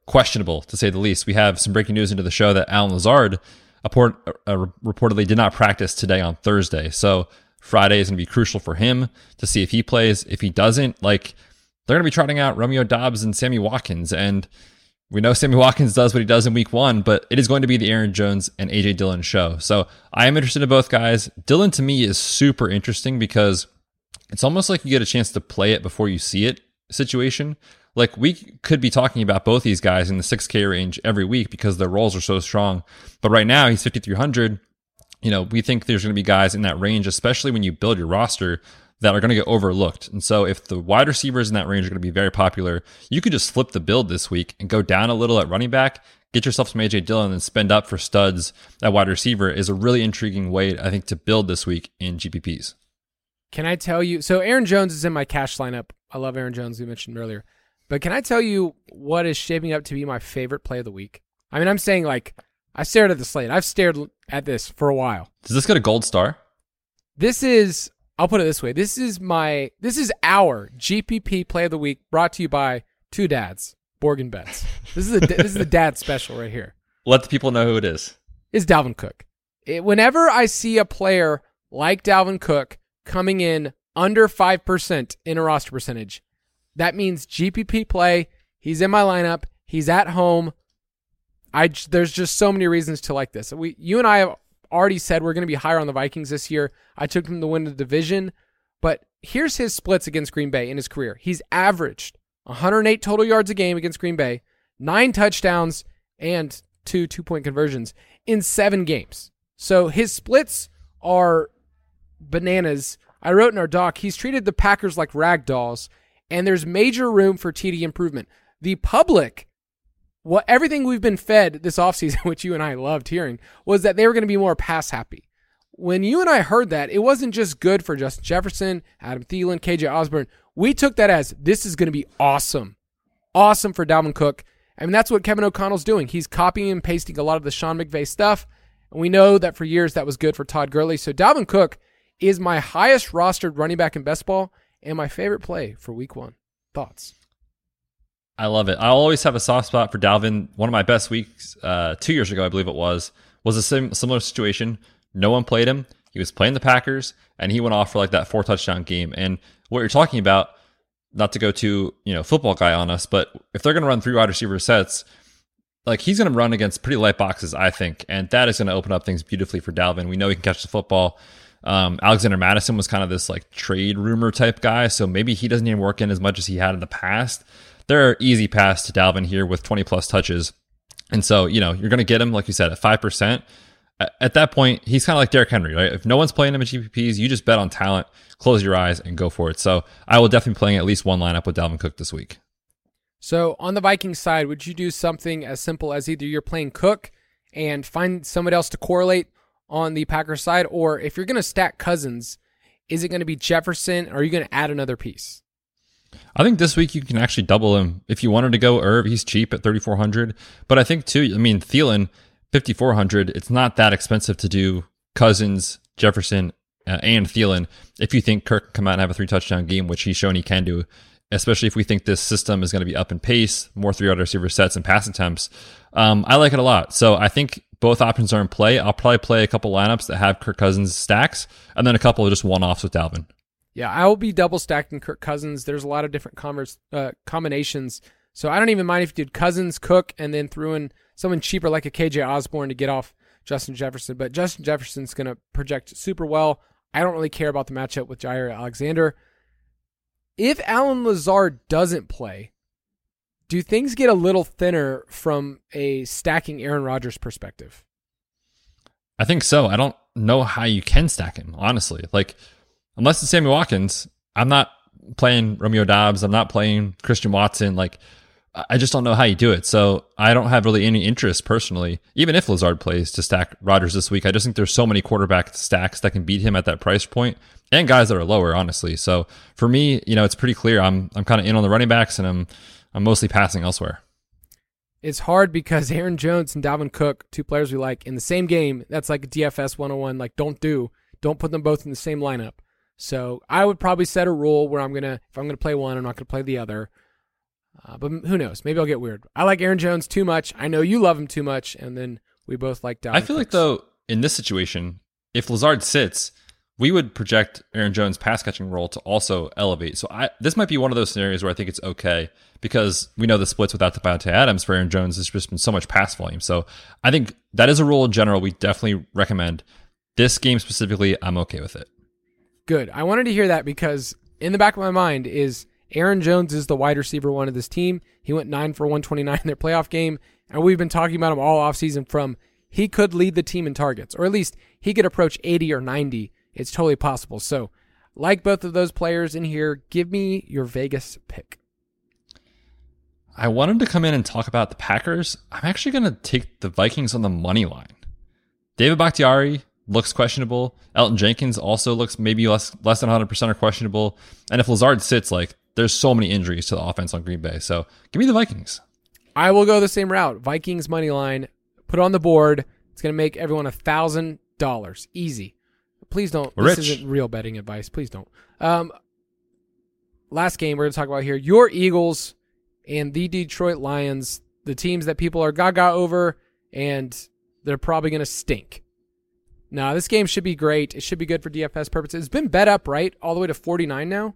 Speaker 3: questionable to say the least. We have some breaking news into the show that Allen Lazard uh, reportedly did not practice today on Thursday. So Friday is going to be crucial for him to see if he plays. If he doesn't, like they're going to be trotting out Romeo Doubs and Sammy Watkins. And we know Sammy Watkins does what he does in week one, but it is going to be the Aaron Jones and AJ Dillon show. So I am interested in both guys. Dillon to me is super interesting because it's almost like you get a chance to play it before you see it situation. Like we could be talking about both these guys in the 6K range every week because their roles are so strong. But right now he's 5,300 you know, we think there's going to be guys in that range, especially when you build your roster that are going to get overlooked. And so if the wide receivers in that range are going to be very popular, you could just flip the build this week and go down a little at running back, get yourself some AJ Dillon and spend up for studs at wide receiver is a really intriguing way, I think, to build this week in GPPs.
Speaker 2: Can I tell you? So Aaron Jones is in my cash lineup. I love Aaron Jones. We mentioned earlier, but can I tell you what is shaping up to be my favorite play of the week? I mean, I'm saying like I stared at the slate. I've stared at this for a while.
Speaker 3: Does this get a gold star?
Speaker 2: This is. I'll put it this way. This is my. This is our GPP play of the week, brought to you by two dads, Borgen Betz. This is a this is the [laughs] dad special right here.
Speaker 3: Let the people know who it is.
Speaker 2: Is Dalvin Cook. It, whenever I see a player like Dalvin Cook coming in under 5% in a roster percentage, that means GPP play. He's in my lineup. He's at home. I there's just so many reasons to like this. We you and I have already said we're going to be higher on the Vikings this year. I took him to win the division, but here's his splits against Green Bay in his career. He's averaged 108 total yards a game against Green Bay, 9 touchdowns and 2 two-point conversions in 7 games. So his splits are bananas. I wrote in our doc, he's treated the Packers like rag dolls, and there's major room for TD improvement. The public, what everything we've been fed this offseason, [laughs] which you and I loved hearing, was that they were going to be more pass happy. When you and I heard that, it wasn't just good for Justin Jefferson, Adam Thielen, KJ Osborn. We took that as this is going to be awesome. Awesome for Dalvin Cook. I mean, that's what Kevin O'Connell's doing. He's copying and pasting a lot of the Sean McVay stuff. And we know that for years that was good for Todd Gurley. So Dalvin Cook is my highest rostered running back in best ball and my favorite play for week one. Thoughts?
Speaker 3: I love it. I'll always have a soft spot for Dalvin. One of my best weeks, uh, two years ago, I believe it was, was a sim- similar situation. No one played him. He was playing the Packers, and he went off for like that four touchdown game. And what you're talking about, not to go to you know football guy on us, but if they're going to run three wide receiver sets, like he's going to run against pretty light boxes, I think, and that is going to open up things beautifully for Dalvin. We know he can catch the football. Um, Alexander Mattison was kind of this like trade rumor type guy, so maybe he doesn't even work in as much as he had in the past. There are easy pass to Dalvin here with 20 plus touches, and so you know you're going to get him like you said at five percent. At that point, he's kind of like Derrick Henry, right? If no one's playing him in GPPs, you just bet on talent, close your eyes, and go for it. So I will definitely be playing at least one lineup with Dalvin Cook this week.
Speaker 2: So on the Vikings side, would you do something as simple as either you're playing Cook and find someone else to correlate on the Packers side, or if you're going to stack Cousins, is it going to be Jefferson, or are you going to add another piece?
Speaker 3: I think this week you can actually double him if you wanted to go Irv. He's cheap at 3,400, but I think too. I mean Thielen, 5,400. It's not that expensive to do Cousins, Jefferson, uh, and Thielen if you think Kirk can come out and have a three touchdown game, which he's shown he can do. Especially if we think this system is going to be up in pace, more three wide receiver sets and pass attempts. Um, I like it a lot. So I think both options are in play. I'll probably play a couple lineups that have Kirk Cousins stacks, and then a couple of just one offs with Dalvin.
Speaker 2: Yeah, I will be double stacking Kirk Cousins. There's a lot of different commerce, uh, combinations. So I don't even mind if you did Cousins, Cook, and then threw in someone cheaper like a KJ Osborn to get off Justin Jefferson. But Justin Jefferson's going to project super well. I don't really care about the matchup with Jaire Alexander. If Allen Lazard doesn't play, do things get a little thinner from a stacking Aaron Rodgers perspective?
Speaker 3: I think so. I don't know how you can stack him, honestly. Like, unless it's Sammy Watkins, I'm not playing Romeo Doubs. I'm not playing Christian Watson. Like, I just don't know how you do it. So I don't have really any interest personally, even if Lazard plays to stack Rodgers this week. I just think there's so many quarterback stacks that can beat him at that price point and guys that are lower, honestly. So for me, you know, it's pretty clear. I'm I'm kind of in on the running backs and I'm I'm mostly passing elsewhere.
Speaker 2: It's hard because [laughs] Aaron Jones and Dalvin Cook, two players we like, in the same game, that's like a DFS 101. Like, don't do, don't put them both in the same lineup. So I would probably set a rule where I'm gonna, if I'm gonna play one, I'm not gonna play the other. Uh, but who knows? Maybe I'll get weird. I like Aaron Jones too much. I know you love him too much, and then we both like Dalvin.
Speaker 3: I feel
Speaker 2: Cooks.
Speaker 3: like though in this situation, if Lazard sits, we would project Aaron Jones' pass catching role to also elevate. So I this might be one of those scenarios where I think it's okay because we know the splits without Davante Adams for Aaron Jones has just been so much pass volume. So I think that is a rule in general we definitely recommend. This game specifically, I'm okay with it.
Speaker 2: Good. I wanted to hear that because in the back of my mind is Aaron Jones is the wide receiver one of this team. He went 9 for 129 in their playoff game, and we've been talking about him all offseason from he could lead the team in targets, or at least he could approach 80 or 90 it's totally possible. So, like both of those players in here, give me your Vegas pick.
Speaker 3: I wanted to come in and talk about the Packers. I'm actually going to take the Vikings on the money line. David Bakhtiari looks questionable. Elgton Jenkins also looks maybe less less than 100% are questionable. And if Lazard sits, like there's so many injuries to the offense on Green Bay. So give me the Vikings.
Speaker 2: I will go the same route. Vikings money line. Put it on the board. It's going to make everyone a thousand dollars. Easy. Please don't.
Speaker 3: We're
Speaker 2: this
Speaker 3: rich.
Speaker 2: isn't real betting advice. Please don't. Um, last game we're going to talk about here. Your Eagles and the Detroit Lions, the teams that people are gaga over, and they're probably going to stink. Now, this game should be great. It should be good for DFS purposes. It's been bet up, right? All the way to 49 now.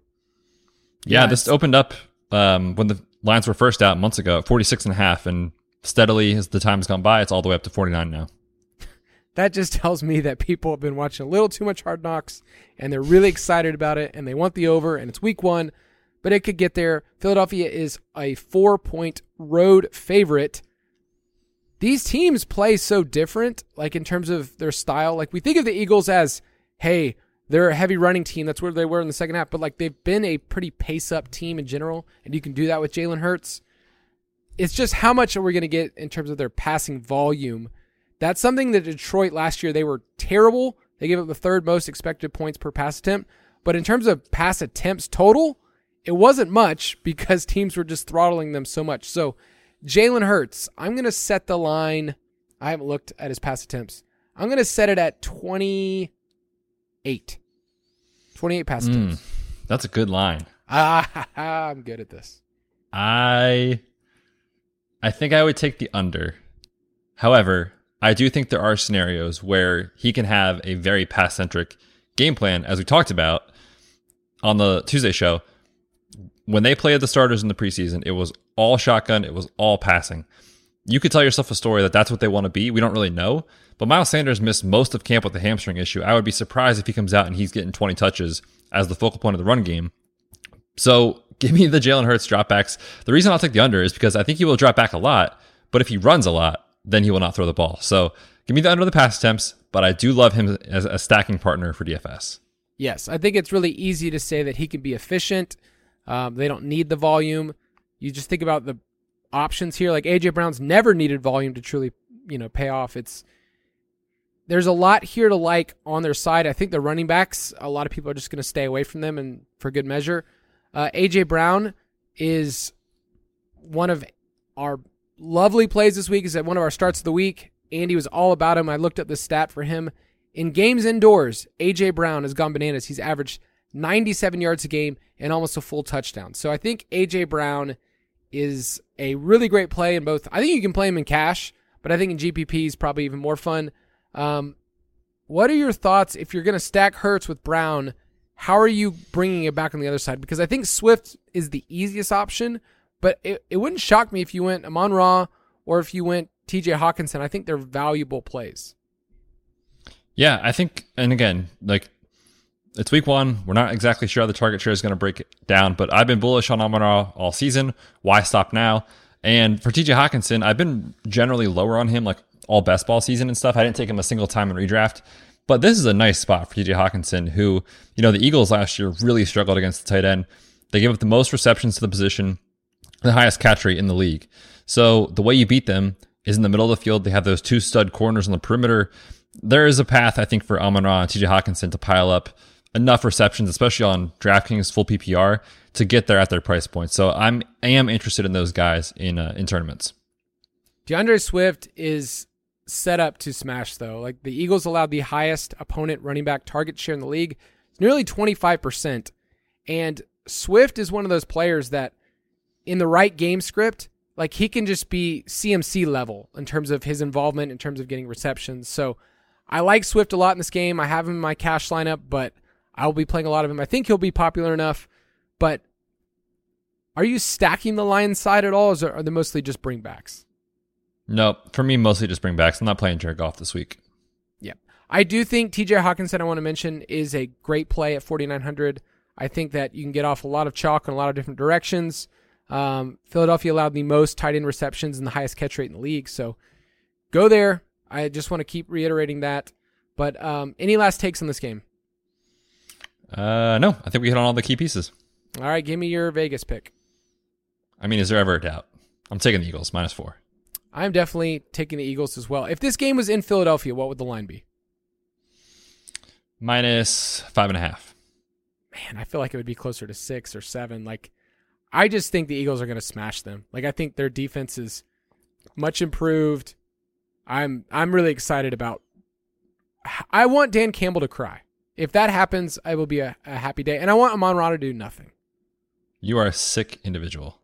Speaker 3: Yeah,
Speaker 2: Yeah,
Speaker 3: this opened up um, when the lines were first out months ago, 46 and a half. And steadily as the time's gone by, it's all the way up to 49 now.
Speaker 2: That just [laughs] tells me that people have been watching a little too much Hard Knocks and they're really excited about it and they want the over and it's week one, but it could get there. Philadelphia is a four point road favorite. These teams play so different, like in terms of their style. Like we think of the Eagles as, hey, they're a heavy running team. That's where they were in the second half, but like they've been a pretty pace up team in general, and you can do that with Jalen Hurts. It's just how much are we going to get in terms of their passing volume that's something that Detroit last year they were terrible. They gave up the third most expected points per pass attempt, but in terms of pass attempts total, it wasn't much [laughs] because teams were just throttling them so much. So, Jalen Hurts, I'm going to set the line. I haven't looked at his pass attempts. I'm going to set it at 28. 28 pass attempts.
Speaker 3: That's a good line.
Speaker 2: Ah, [laughs] I'm good at this.
Speaker 3: I I think I would take the under. However, I do think there are scenarios where he can have a very pass centric game plan, as we talked about on the Tuesday show. When they played the starters in the preseason, it was all shotgun, it was all passing. You could tell yourself a story that that's what they want to be. We don't really know. But Miles Sanders missed most of camp with the hamstring issue. I would be surprised if he comes out and he's getting 20 touches as the focal point of the run game. So give me the Jalen Hurts dropbacks. The reason I'll take the under is because I think he will drop back a lot, but if he runs a lot, then he will not throw the ball. So give me the under the pass attempts, but I do love him as a stacking partner for DFS.
Speaker 2: Yes, I think it's really easy to say that he can be efficient. Um, they don't need the volume. You just think about the options here. Like AJ Brown's never needed volume to truly, you know, pay off. It's there's a lot here to like on their side. I think the running backs, a lot of people are just going to stay away from them, and for good measure. Uh, AJ Brown is one of our lovely plays this week. Is at one of our starts of the week. Andy was all about him. I looked up the stat for him in games indoors. AJ Brown has gone bananas. He's averaged 97 yards a game and almost a full touchdown. So I think AJ Brown is a really great play in both. I think you can play him in cash, but I think in GPP is probably even more fun. Um, what are your thoughts if you're going to stack Hurts with Brown? How are you bringing it back on the other side? Because I think Swift is the easiest option, but it, it wouldn't shock me if you went Amon Ra or if you went TJ Hockenson. I think they're valuable plays.
Speaker 3: Yeah, I think, and again, like it's week one. We're not exactly sure how the target share is going to break down, but I've been bullish on Amon Ra all season. Why stop now? And for TJ Hockenson, I've been generally lower on him, like all best ball season and stuff. I didn't take him a single time in redraft. But this is a nice spot for TJ Hockenson, who, you know, the Eagles last year really struggled against the tight end. They gave up the most receptions to the position, the highest catch rate in the league. So the way you beat them is in the middle of the field. They have those two stud corners on the perimeter. There is a path, I think, for Amon Ra and TJ Hockenson to pile up enough receptions, especially on DraftKings full PPR, to get there at their price point. So I'm I am interested in those guys in uh, in tournaments.
Speaker 2: D'Andre Swift is set up to smash though. Like the Eagles allowed the highest opponent running back target share in the league. It's nearly 25%. And Swift is one of those players that in the right game script, like he can just be CMC level in terms of his involvement in terms of getting receptions. So I like Swift a lot in this game. I have him in my cash lineup, but I will be playing a lot of him. I think he'll be popular enough, but are you stacking the Lions side at all, or are they mostly just bringbacks?
Speaker 3: No, for me, mostly just bring backs. I'm not playing Jared Goff this week.
Speaker 2: Yep. I do think TJ Hockenson, I want to mention, is a great play at 4,900. I think that you can get off a lot of chalk in a lot of different directions. Um, Philadelphia allowed the most tight end receptions and the highest catch rate in the league. So go there. I just want to keep reiterating that. But um, any last takes on this game?
Speaker 3: Uh, no, I think we hit on all the key pieces.
Speaker 2: All right, give me your Vegas pick.
Speaker 3: I mean, is there ever a doubt? I'm taking the Eagles minus four.
Speaker 2: I'm definitely taking the Eagles as well. If this game was in Philadelphia, what would the line be?
Speaker 3: Minus five and a half.
Speaker 2: Man, I feel like it would be closer to six or seven. Like, I just think the Eagles are going to smash them. Like, I think their defense is much improved. I'm I'm really excited about. I want Dan Campbell to cry. If that happens, I will be a, a happy day. And I want Amon Ra to do nothing.
Speaker 3: You are a sick individual.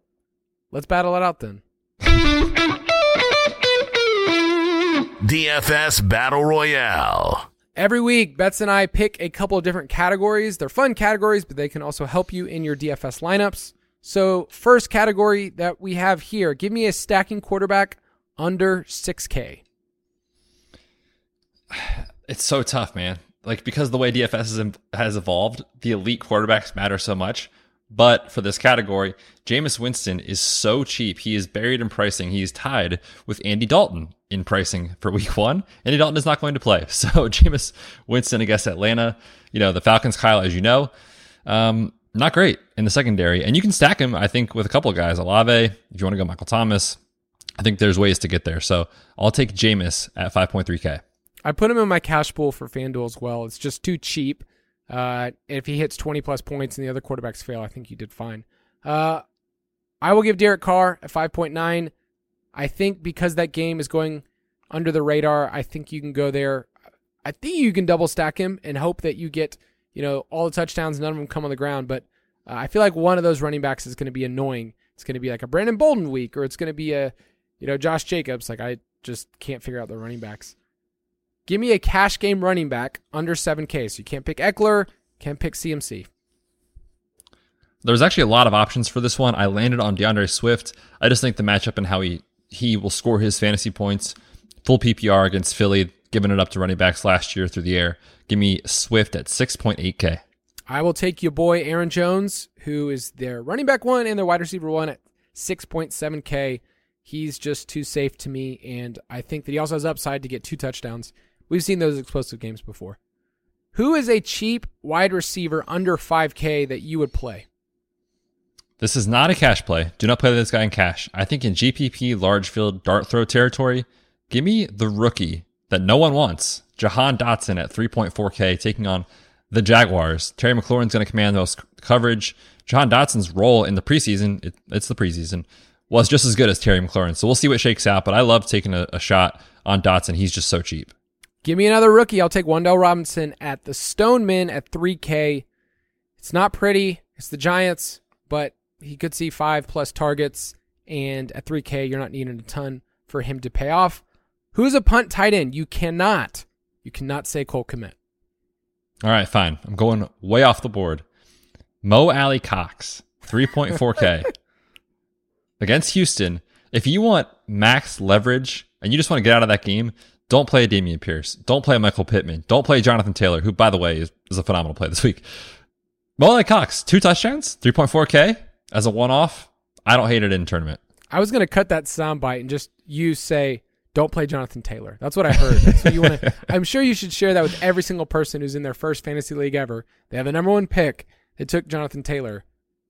Speaker 2: Let's battle it out then.
Speaker 1: DFS Battle Royale.
Speaker 2: Every week, Betz and I pick a couple of different categories. They're fun categories, but they can also help you in your DFS lineups. So, first category that we have here give me a stacking quarterback under 6K. [sighs]
Speaker 3: It's so tough, man. Like, because the way DFS has, evolved, the elite quarterbacks matter so much. But for this category, Jameis Winston is so cheap. He is buried in pricing. He is tied with Andy Dalton in pricing for week [laughs] one. Andy Dalton is not going to play. [laughs] So Jameis Winston against Atlanta, you know, the Falcons, Kyle, as you know, um, not great in the secondary. And you can stack him, I think, with a couple of guys. Olave, if you want to go Michael Thomas, I think there's ways to get there. So I'll take Jameis at 5.3K.
Speaker 2: I put him in my cash pool for FanDuel as well. It's just too cheap. Uh, if he hits 20 plus points and the other quarterbacks fail, I think he did fine. Uh, I will give Derek Carr a 5.9. I think because that game is going under the radar, I think you can go there. I think you can double stack him and hope that you get, you know, all the touchdowns, none of them come on the ground. But uh, I feel like one of those running backs is going to be annoying. It's going to be like a Brandon Bolden week, or it's going to be a, you know, Josh Jacobs. Like I just can't figure out the running backs. Give me a cash game running back under 7K. So you can't pick Ekeler, can't pick CMC.
Speaker 3: There's actually a lot of options for this one. I landed on D'Andre Swift. I just think the matchup and how he he will score his fantasy points, full PPR against Philly, giving it up to running backs last year through the air. Give me Swift at 6.8K.
Speaker 2: I will take your boy Aaron Jones, who is their running back one and their wide receiver one at 6.7K. He's just too safe to me, and I think that he also has upside to get two touchdowns. We've seen those explosive games before. Who is a cheap wide receiver under 5K that you would play?
Speaker 3: This is not a cash play. Do not play this guy in cash. I think in GPP large field dart throw territory, give me the rookie that no one wants, Jahan Dotson at 3.4K, taking on the Jaguars. Terry McLaurin's going to command most coverage. Jahan Dotson's role in the preseason, it, it's the preseason, was just as good as Terry McLaurin. So we'll see what shakes out, but I love taking a, a shot on Dotson. He's just so cheap.
Speaker 2: Give me another rookie. I'll take Wan'Dale Robinson at the Stoneman at 3K. It's not pretty. It's the Giants, but he could see five plus targets. And at 3K, you're not needing a ton for him to pay off. Who's a punt tight end? You cannot. You cannot say Cole Kmet.
Speaker 3: All right, fine. I'm going way off the board. Mo Alie-Cox, 3.4K. [laughs] Against Houston, if you want max leverage and you just want to get out of that game, don't play Dameon Pierce. Don't play Michael Pittman. Don't play Jonathan Taylor, who, by the way, is, is a phenomenal play this week. Mo Alie-Cox, two touchdowns, 3.4K as a one off. I don't hate it in tournament.
Speaker 2: I was going to cut that soundbite and just you say, don't play Jonathan Taylor. That's what I heard. That's what you want to. [laughs] I'm sure you should share that with every single person who's in their first fantasy league ever. They have the number one pick. They took Jonathan Taylor,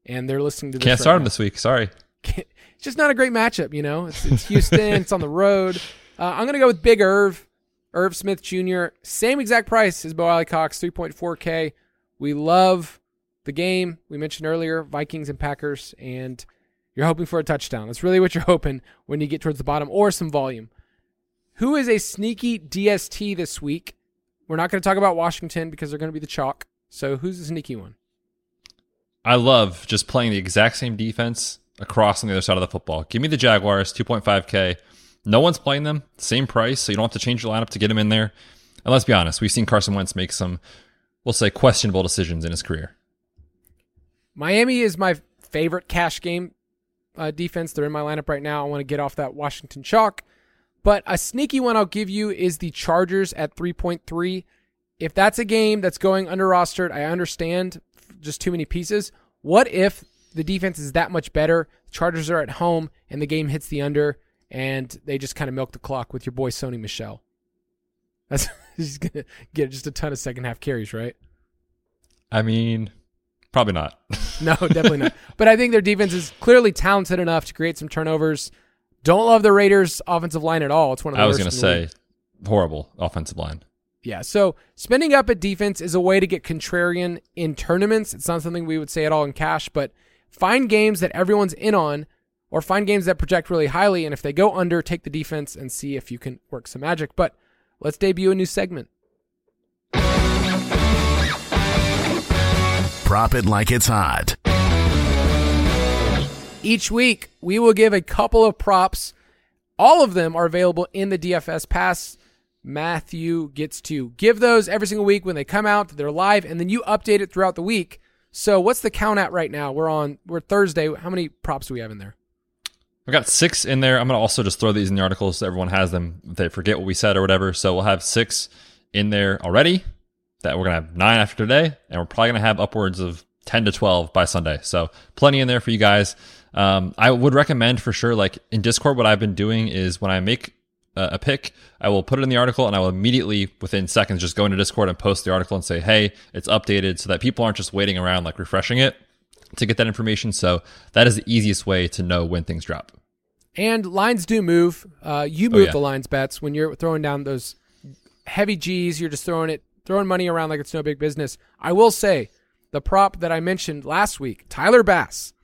Speaker 2: and they're listening to this.
Speaker 3: Can't
Speaker 2: right
Speaker 3: start him this week. Sorry.
Speaker 2: It's just not a great matchup, you know. It's, it's Houston. it's on the road. Uh, I'm going to go with Big Irv, Irv Smith Jr. Same exact price as Bo Alie-Cox, 3.4K. We love the game we mentioned earlier, Vikings and Packers, and you're hoping for a touchdown. That's really what you're hoping when you get towards the bottom, or some volume. Who is a sneaky DST this week? We're not going to talk about Washington because they're going to be the chalk. So who's the sneaky one?
Speaker 3: I love just playing the exact same defense across on the other side of the football. Give me the Jaguars, 2.5K. No one's playing them, same price, so you don't have to change your lineup to get them in there. And let's be honest, we've seen Carson Wentz make some, we'll say, questionable decisions in his career.
Speaker 2: Miami is my favorite cash game uh, defense. They're in my lineup right now. I want to get off that Washington chalk. But a sneaky one I'll give you is the Chargers at 3.3. If that's a game that's going under rostered, I understand just too many pieces. What if the defense is that much better? Chargers are at home and the game hits the under and they just kind of milk the clock with your boy Sony Michel. That's [laughs] he's gonna get just a ton of second half carries, right?
Speaker 3: I mean, probably not.
Speaker 2: No, definitely not. [laughs] But I think their defense is clearly talented enough to create some turnovers. Don't love the Raiders' offensive line at all. It's one of the
Speaker 3: I was going to say
Speaker 2: league.
Speaker 3: horrible offensive line.
Speaker 2: Yeah, so spending up at defense is a way to get contrarian in tournaments. It's not something we would say at all in cash, but find games that everyone's in on or find games that project really highly. And if they go under, take the defense and see if you can work some magic. But let's debut a new segment.
Speaker 1: Prop it like it's hot.
Speaker 2: Each week, we will give a couple of props. All of them are available in the DFS pass. Matthew gets to give those every single week when they come out. They're live, and then you update it throughout the week. So, what's the count at right now? We're on we're Thursday. How many props do we have in there?
Speaker 3: I've got six in there. I'm to also just throw these in the article so everyone has them if they forget what we said or whatever. So we'll have six in there already. That we're to have nine after today, and we're probably to have upwards of 10 to 12 by Sunday. So plenty in there for you guys. Um, I would recommend for sure, like in Discord, what I've been doing is when I make a, a pick, I will put it in the article and I will immediately, within seconds, just go into Discord and post the article and say, hey, it's updated so that people aren't just waiting around, like refreshing it to get that information. So that is the easiest way to know when things drop.
Speaker 2: And lines do move. Uh, you
Speaker 3: Oh,
Speaker 2: move
Speaker 3: yeah.
Speaker 2: the lines bets when you're throwing down those heavy G's. You're just throwing it, throwing money around like it's no big business. I will say the prop that I mentioned last week, Tyler Bass,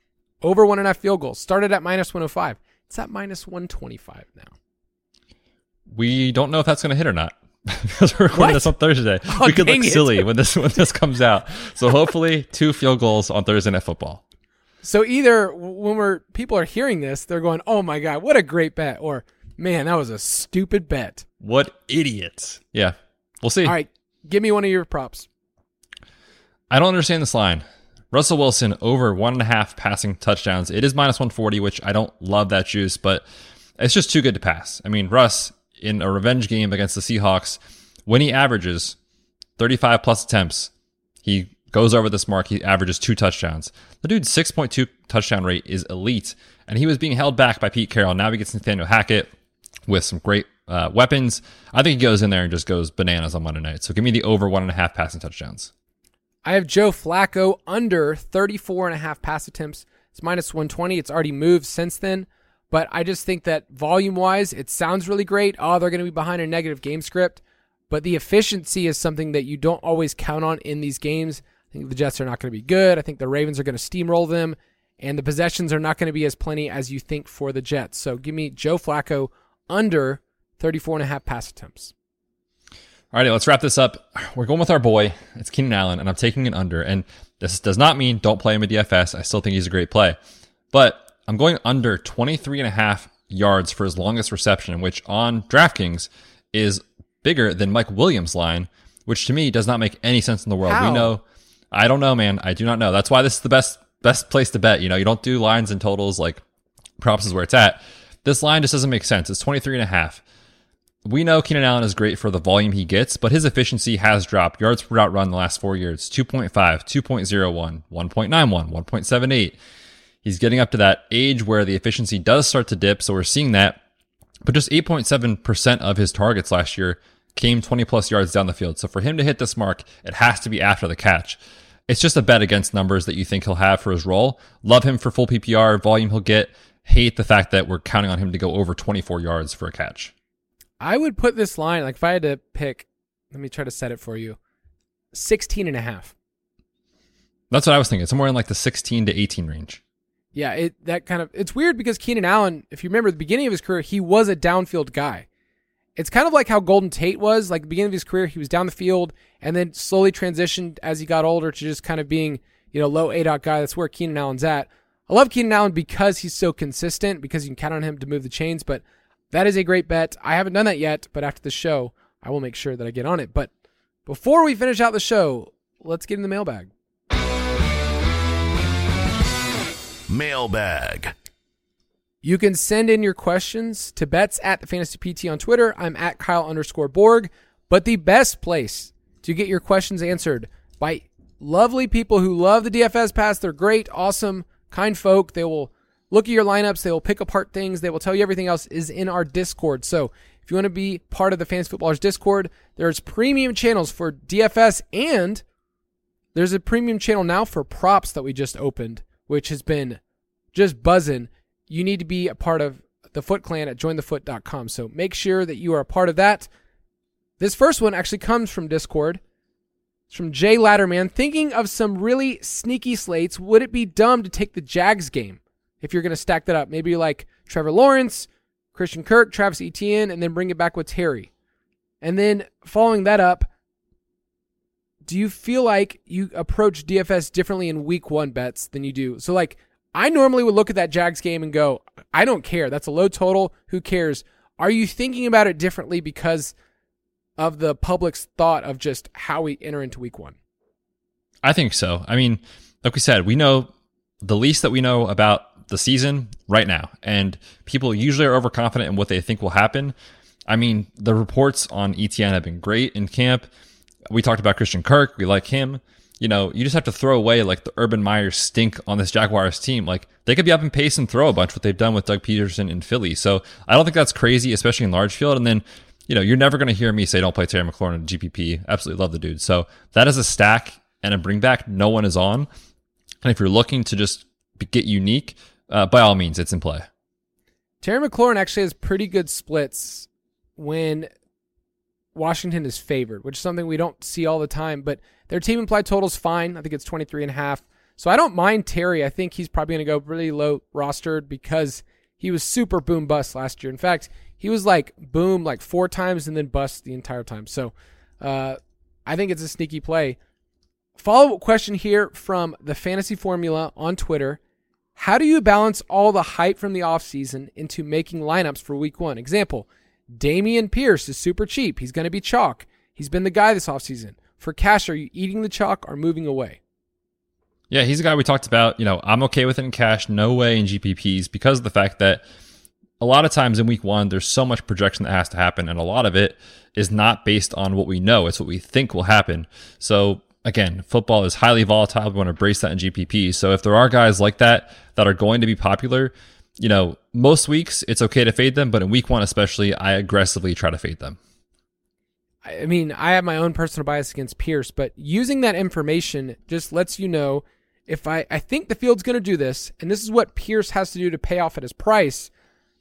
Speaker 2: over one and a half field goals, started at minus 105. It's at minus 125 now.
Speaker 3: We don't know if that's going to hit or not [laughs] because we're recording
Speaker 2: What?
Speaker 3: this on Thursday. [laughs]
Speaker 2: Oh,
Speaker 3: we could look
Speaker 2: it.
Speaker 3: silly when this when this comes out. So hopefully, two field goals on Thursday Night Football.
Speaker 2: So either when we're people are hearing this, they're going, "Oh my god, what a great bet," or "Man, that was a stupid bet."
Speaker 3: What idiots! Yeah, we'll see.
Speaker 2: All right, give me one of your props.
Speaker 3: I don't understand this line. Russell Wilson over one and a half passing touchdowns. It is minus 140, which I don't love that juice, but it's just too good to pass. I mean, Russ in a revenge game against the Seahawks, when he averages 35 plus attempts, he goes over this mark. He averages two touchdowns. The dude's 6.2 touchdown rate is elite, and he was being held back by Pete Carroll. Now he gets Nathaniel Hackett with some great uh, weapons. I think he goes in there and just goes bananas on Monday night. So give me the over one and a half passing touchdowns.
Speaker 2: I have Joe Flacco under 34 and a half pass attempts. It's minus 120. It's already moved since then, but I just think that volume wise, it sounds really great. Oh, they're going to be behind a negative game script, but the efficiency is something that you don't always count on in these games. I think the Jets are not going to be good. I think the Ravens are going to steamroll them, and the possessions are not going to be as plenty as you think for the Jets. So give me Joe Flacco under 34 and a half pass attempts.
Speaker 3: All right, let's wrap this up. We're going with our boy. It's Keenan Allen, and I'm taking an under. And this does not mean don't play him at DFS. I still think he's a great play. But I'm going under 23 and a half yards for his longest reception, which on DraftKings is bigger than Mike Williams' line, which to me does not make any sense in the world.
Speaker 2: How?
Speaker 3: We know, I don't know, man. I do not know. That's why this is the best best place to bet. You know, you don't do lines and totals like props is where it's at. This line just doesn't make sense. It's 23 and a half. We know Keenan Allen is great for the volume he gets, but his efficiency has dropped. Yards per route run the last four years 2.5, 2.01, 1.91, 1.78. He's getting up to that age where the efficiency does start to dip, so we're seeing that. But just 8.7% of his targets last year came 20 plus yards down the field. So for him to hit this mark, it has to be after the catch. It's just a bet against numbers that you think he'll have for his role. Love him for full PPR volume he'll get. Hate the fact that we're counting on him to go over 24 yards for a catch.
Speaker 2: I would put this line, like if I had to pick, let me try to set it for you 16 and a half.
Speaker 3: That's what I was thinking. Somewhere in like the 16 to 18 range.
Speaker 2: Yeah, it that kind of it's weird because Keenan Allen, if you remember the beginning of his career, he was a downfield guy. It's kind of like how Golden Tate was. Like the beginning of his career, he was down the field and then slowly transitioned as he got older to just kind of being, you know, low A dot guy. That's where Keenan Allen's at. I love Keenan Allen because he's so consistent, because you can count on him to move the chains, but that is a great bet. I haven't done that yet, but after the show, I will make sure that I get on it. But before we finish out the show, let's get in the mailbag.
Speaker 1: Mailbag.
Speaker 2: You can send in your questions to bets at the fantasy PT on Twitter. I'm at Kyle underscore Borg. But the best place to get your questions answered by lovely people who love the DFS pass. They're great, awesome, kind folk. They will look at your lineups. They will pick apart things. They will tell you everything else is in our Discord. So if you want to be part of the Fantasy Footballers Discord, there's premium channels for DFS and there's a premium channel now for props that we just opened, which has been just buzzing. You need to be a part of the Foot Clan at jointhefoot.com. So make sure that you are a part of that. This first one actually comes from Discord. It's from Jay Latterman. Thinking of some really sneaky slates, would it be dumb to take the Jags game if you're going to stack that up? Maybe like Trevor Lawrence, Christian Kirk, Travis Etienne, and then bring it back with Terry. And then following that up, do you feel like you approach DFS differently in week one Betz than you do? So, like, I normally would look at that Jags game and go, I don't care. That's a low total. Who cares? Are you thinking about it differently because of the public's thought of just how we enter into week one?
Speaker 3: I think so. I mean, like we said, we know the least that we know about the season right now, and people usually are overconfident in what they think will happen. I mean, the reports on Etienne have been great in camp. We talked about Christian Kirk. We like him. You know, you just have to throw away like the Urban Meyer stink on this Jaguars team. Like they could be up in pace and throw a bunch what they've done with Doug Pederson in Philly. So I don't think that's crazy, especially in large field. And then, you know, you're never going to hear me say don't play Terry McLaurin in GPP. Absolutely love the dude. So that is a stack and a bring back no one is on. And if you're looking to just get unique, uh, by all means, it's in play.
Speaker 2: Terry McLaurin actually has pretty good splits when Washington is favored, which is something we don't see all the time, but their team implied total's fine. I think it's 23 and a half. So I don't mind Terry. I think he's probably going to go really low rostered because he was super boom bust last year. In fact, he was like boom like four times and then bust the entire time. So uh, I think it's a sneaky play. Follow up question here from the Fantasy Formula on Twitter. How do you balance all the hype from the offseason into making lineups for week one? Example, Dameon Pierce is super cheap. He's going to be chalk. He's been the guy this offseason. For cash, are you eating the chalk or moving away?
Speaker 3: Yeah, he's a guy we talked about. You know, I'm okay with it in cash, no way in GPPs because of the fact that a lot of times in week one, there's so much projection that has to happen, and a lot of it is not based on what we know, it's what we think will happen. So, again, football is highly volatile. We want to brace that in GPP. So, if there are guys like that that are going to be popular, you know, most weeks it's okay to fade them, but in week one especially, I aggressively try to fade them.
Speaker 2: I mean, I have my own personal bias against Pierce, but using that information just lets you know if I, I think the field's going to do this, and this is what Pierce has to do to pay off at his price,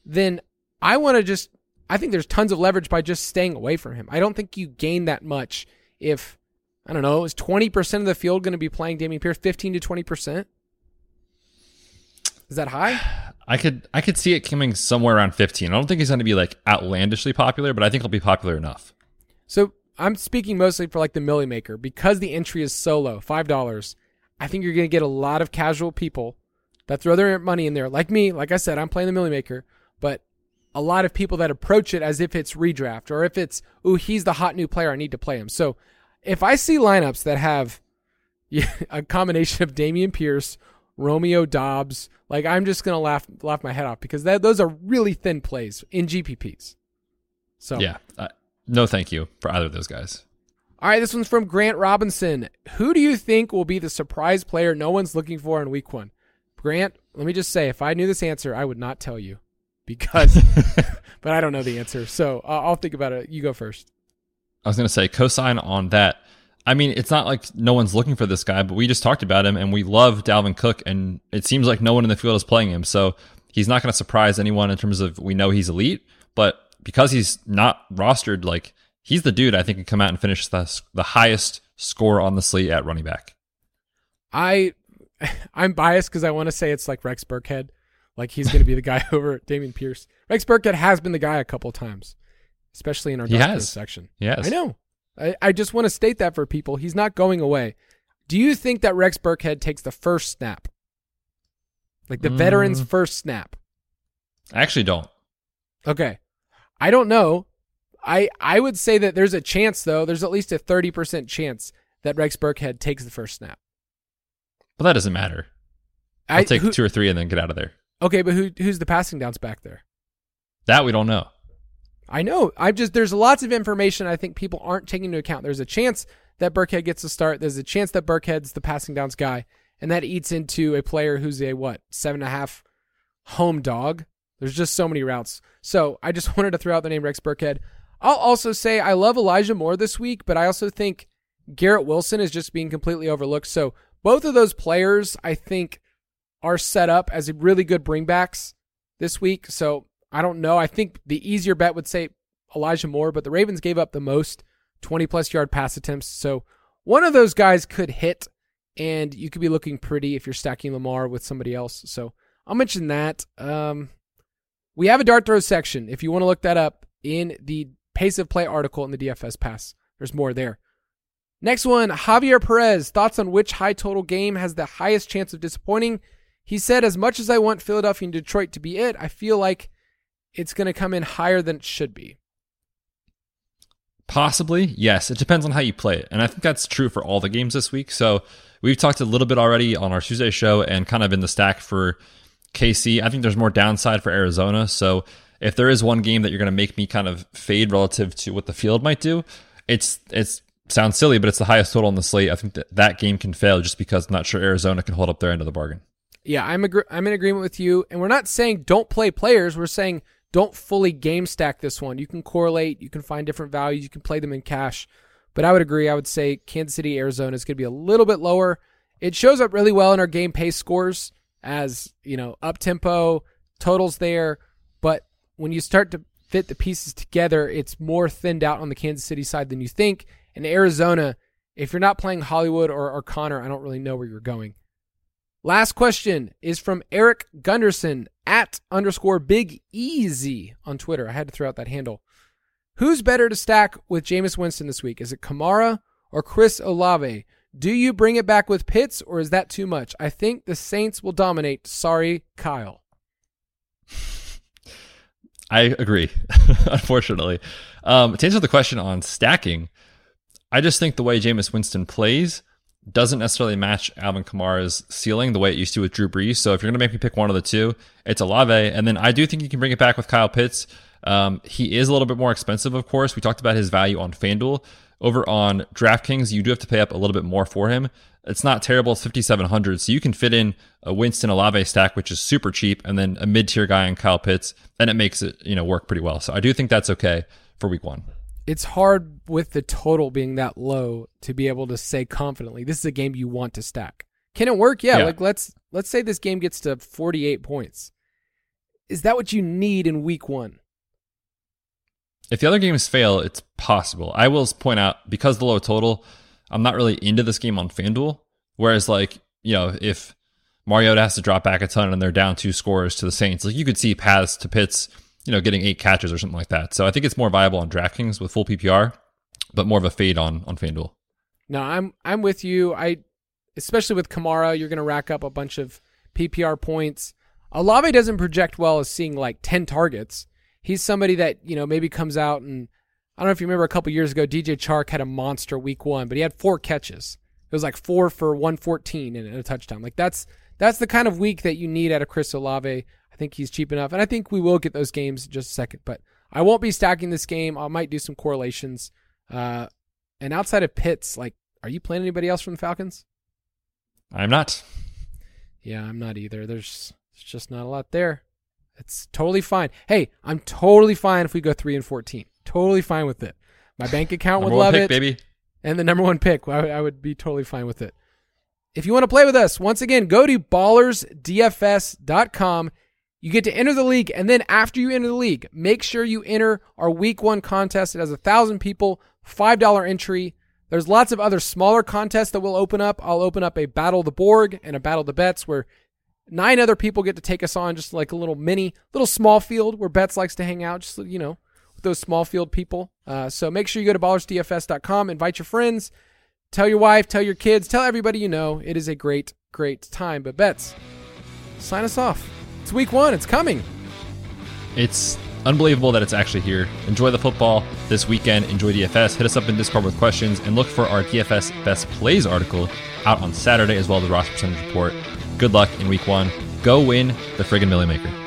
Speaker 2: then I want to just, I think there's tons of leverage by just staying away from him. I don't think you gain that much if, I don't know, is 20% of the field going to be playing Dameon Pierce, 15 to 20%? Is that high? [sighs]
Speaker 3: I could I could see it coming somewhere around 15. I don't think he's going to be like outlandishly popular, but I think he'll be popular enough.
Speaker 2: So I'm speaking mostly for like the Millie Maker because the entry is so low, five dollars. I think you're going to get a lot of casual people that throw their money in there. Like me, like I said, I'm playing the Millie Maker, but a lot of people that approach it as if it's redraft or if it's, ooh, he's the hot new player, I need to play him. So if I see lineups that have [laughs] a combination of Dameon Pierce, Romeo Doubs, like I'm just gonna laugh laugh my head off because that, those are really thin plays in GPPs. So
Speaker 3: yeah, uh, no, thank you for either of those guys.
Speaker 2: All right, this one's from Grant Robinson. Who do you think will be the surprise player no one's looking for in Week One? Grant, let me just say, if I knew this answer, I would not tell you because, [laughs] but I don't know the answer, so uh, I'll think about it. You go first.
Speaker 3: I was gonna say cosign on that. I mean, it's not like no one's looking for this guy, but we just talked about him and we love Dalvin Cook, and it seems like no one in the field is playing him. So he's not going to surprise anyone in terms of we know he's elite, but because he's not rostered, like he's the dude I think can come out and finish the, the highest score on the slate at running back.
Speaker 2: I [laughs] I'm biased because I want to say it's like Rex Burkhead, like he's going to be the guy [laughs] over Dameon Pierce. Rex Burkhead has been the guy a couple times, especially in our
Speaker 3: he has.
Speaker 2: section.
Speaker 3: Yes,
Speaker 2: I know. I, I just want to state that for people. He's not going away. Do you think that Rex Burkhead takes the first snap? Like the mm. veteran's first snap?
Speaker 3: I actually don't.
Speaker 2: Okay. I don't know. I I would say that there's a chance though. There's at least a 30% chance that Rex Burkhead takes the first snap.
Speaker 3: But that doesn't matter. I'll I, take who, two or three and then get out of there.
Speaker 2: Okay, but who who's the passing downs back there?
Speaker 3: That we don't know.
Speaker 2: I know. I'm just there's lots of information I think people aren't taking into account. There's a chance that Burkhead gets a start. There's a chance that Burkhead's the passing downs guy, and that eats into a player who's a what seven and a half home dog. There's just so many routes. So I just [laughs] wanted to throw out the name Rex Burkhead. I'll also say I love Elijah Moore this week, but I also think Garrett Wilson is just being completely overlooked. So both of those players, I think, are set up as really good bringbacks this week. So I don't know. I think the easier bet would say Elijah Moore, but the Ravens gave up the most 20 plus yard pass attempts. So one of those guys could hit, and you could be looking pretty if you're stacking Lamar with somebody else. So I'll mention that. Um, we have a dart throw section if you want to look that up in the pace of play article in the DFS pass. There's more there. Next one, Javier Perez. Thoughts on which high total game has the highest chance of disappointing? He said, as much as I want Philadelphia and Detroit to be it, I feel like it's going to come in higher than it should be.
Speaker 3: Possibly, yes. It depends on how you play it. And I think that's true for all the games this week. So we've talked a little bit already on our Tuesday show and kind of in the stack for KC. I think there's more downside for Arizona. So if there is one game that you're going to make me kind of fade relative to what the field might do, it's it's sounds silly, but it's the highest total on the slate. I think that that game can fail just because I'm not sure Arizona can hold up their end of the bargain.
Speaker 2: Yeah, I'm agree- I'm in agreement with you, and we're not saying don't play players. We're saying don't fully game stack this one. You can correlate, you can find different values, you can play them in cash. But I would agree. I would say Kansas City, Arizona is going to be a little bit lower. It shows up really well in our game pace scores as you know up tempo totals there, but when you start to fit the pieces together, it's more thinned out on the Kansas City side than you think. And Arizona, if you're not playing Hollywood or, or Conner, I don't really know where you're going. Last question is from Eric Gunderson at underscore Big Easy on Twitter. I had to throw out that handle. Who's better to stack with Jameis Winston this week? Is it Kamara or Chris Olave? Do you bring it back with Pitts or is that too much? I think the Saints will dominate. Sorry, Kyle.
Speaker 3: I agree, [laughs] unfortunately. Um, to answer the question on stacking, I just think the way Jameis Winston plays doesn't necessarily match Alvin Kamara's ceiling the way it used to with Drew Brees. So if you're going to make me pick one of the two, it's Olave. And then I do think you can bring it back with Kyle Pitts. Um, he is a little bit more expensive, of course. We talked about his value on FanDuel. Over on DraftKings, you do have to pay up a little bit more for him. It's not terrible. It's 5,700. So you can fit in a Winston Olave stack, which is super cheap, and then a mid tier guy in Kyle Pitts, and it makes it, you know, work pretty well. So I do think that's okay for week one
Speaker 2: it's hard with the total being that low to be able to say confidently this is a game you want to stack. Can it work? Yeah, yeah, like let's let's say this game gets to 48 points. Is that what you need in week 1?
Speaker 3: If the other games fail, it's possible. I will point out because the low total, I'm not really into this game on FanDuel. Whereas like, you know, if Mariota has to drop back a ton and they're down two scores to the Saints, like you could see paths to Pitts you know, getting eight catches or something like that. So I think it's more viable on DraftKings with full PPR, but more of a fade on on FanDuel.
Speaker 2: No, I'm I'm with you. I especially with Kamara, you're going to rack up a bunch of PPR points. Olave doesn't project well as seeing like 10 targets. He's somebody that, you know, maybe comes out and I don't know if you remember a couple years ago, DJ Chark had a monster week one, but he had four catches. It was like four for 114 and a touchdown. Like that's that's the kind of week that you need out of Chris Olave. I think he's cheap enough, and I think we will get those games in just a second. But I won't be stacking this game. I might do some correlations. Uh, and outside of Pitts, like, are you playing anybody else from the Falcons?
Speaker 3: I'm not.
Speaker 2: Yeah, I'm not either. There's, there's just not a lot there. It's totally fine. Hey, I'm totally fine if we go three and fourteen. Totally fine with it. My bank account [laughs] would love
Speaker 3: pick,
Speaker 2: it,
Speaker 3: baby.
Speaker 2: And the number one pick, I, I would be totally fine with it. If you want to play with us, once again, go to ballersdfs.com you get to enter the league, and then after you enter the league, make sure you enter our week one contest. It has a thousand people, five dollar entry. There's lots of other smaller contests that will open up. I'll open up a Battle the Borg and a Battle the Betz where nine other people get to take us on, just like a little mini, little small field where Betz likes to hang out, just you know, with those small field people. Uh, so make sure you go to ballersdfs.com, invite your friends, tell your wife, tell your kids, tell everybody you know. It is a great, great time. But Betz, sign us off. It's week one. It's coming.
Speaker 3: It's unbelievable that it's actually here. Enjoy the football this weekend. Enjoy DFS. Hit us up in Discord with questions and look for our DFS best plays article out on Saturday as well as the roster percentage report. Good luck in week one. Go win the friggin' Millie Maker.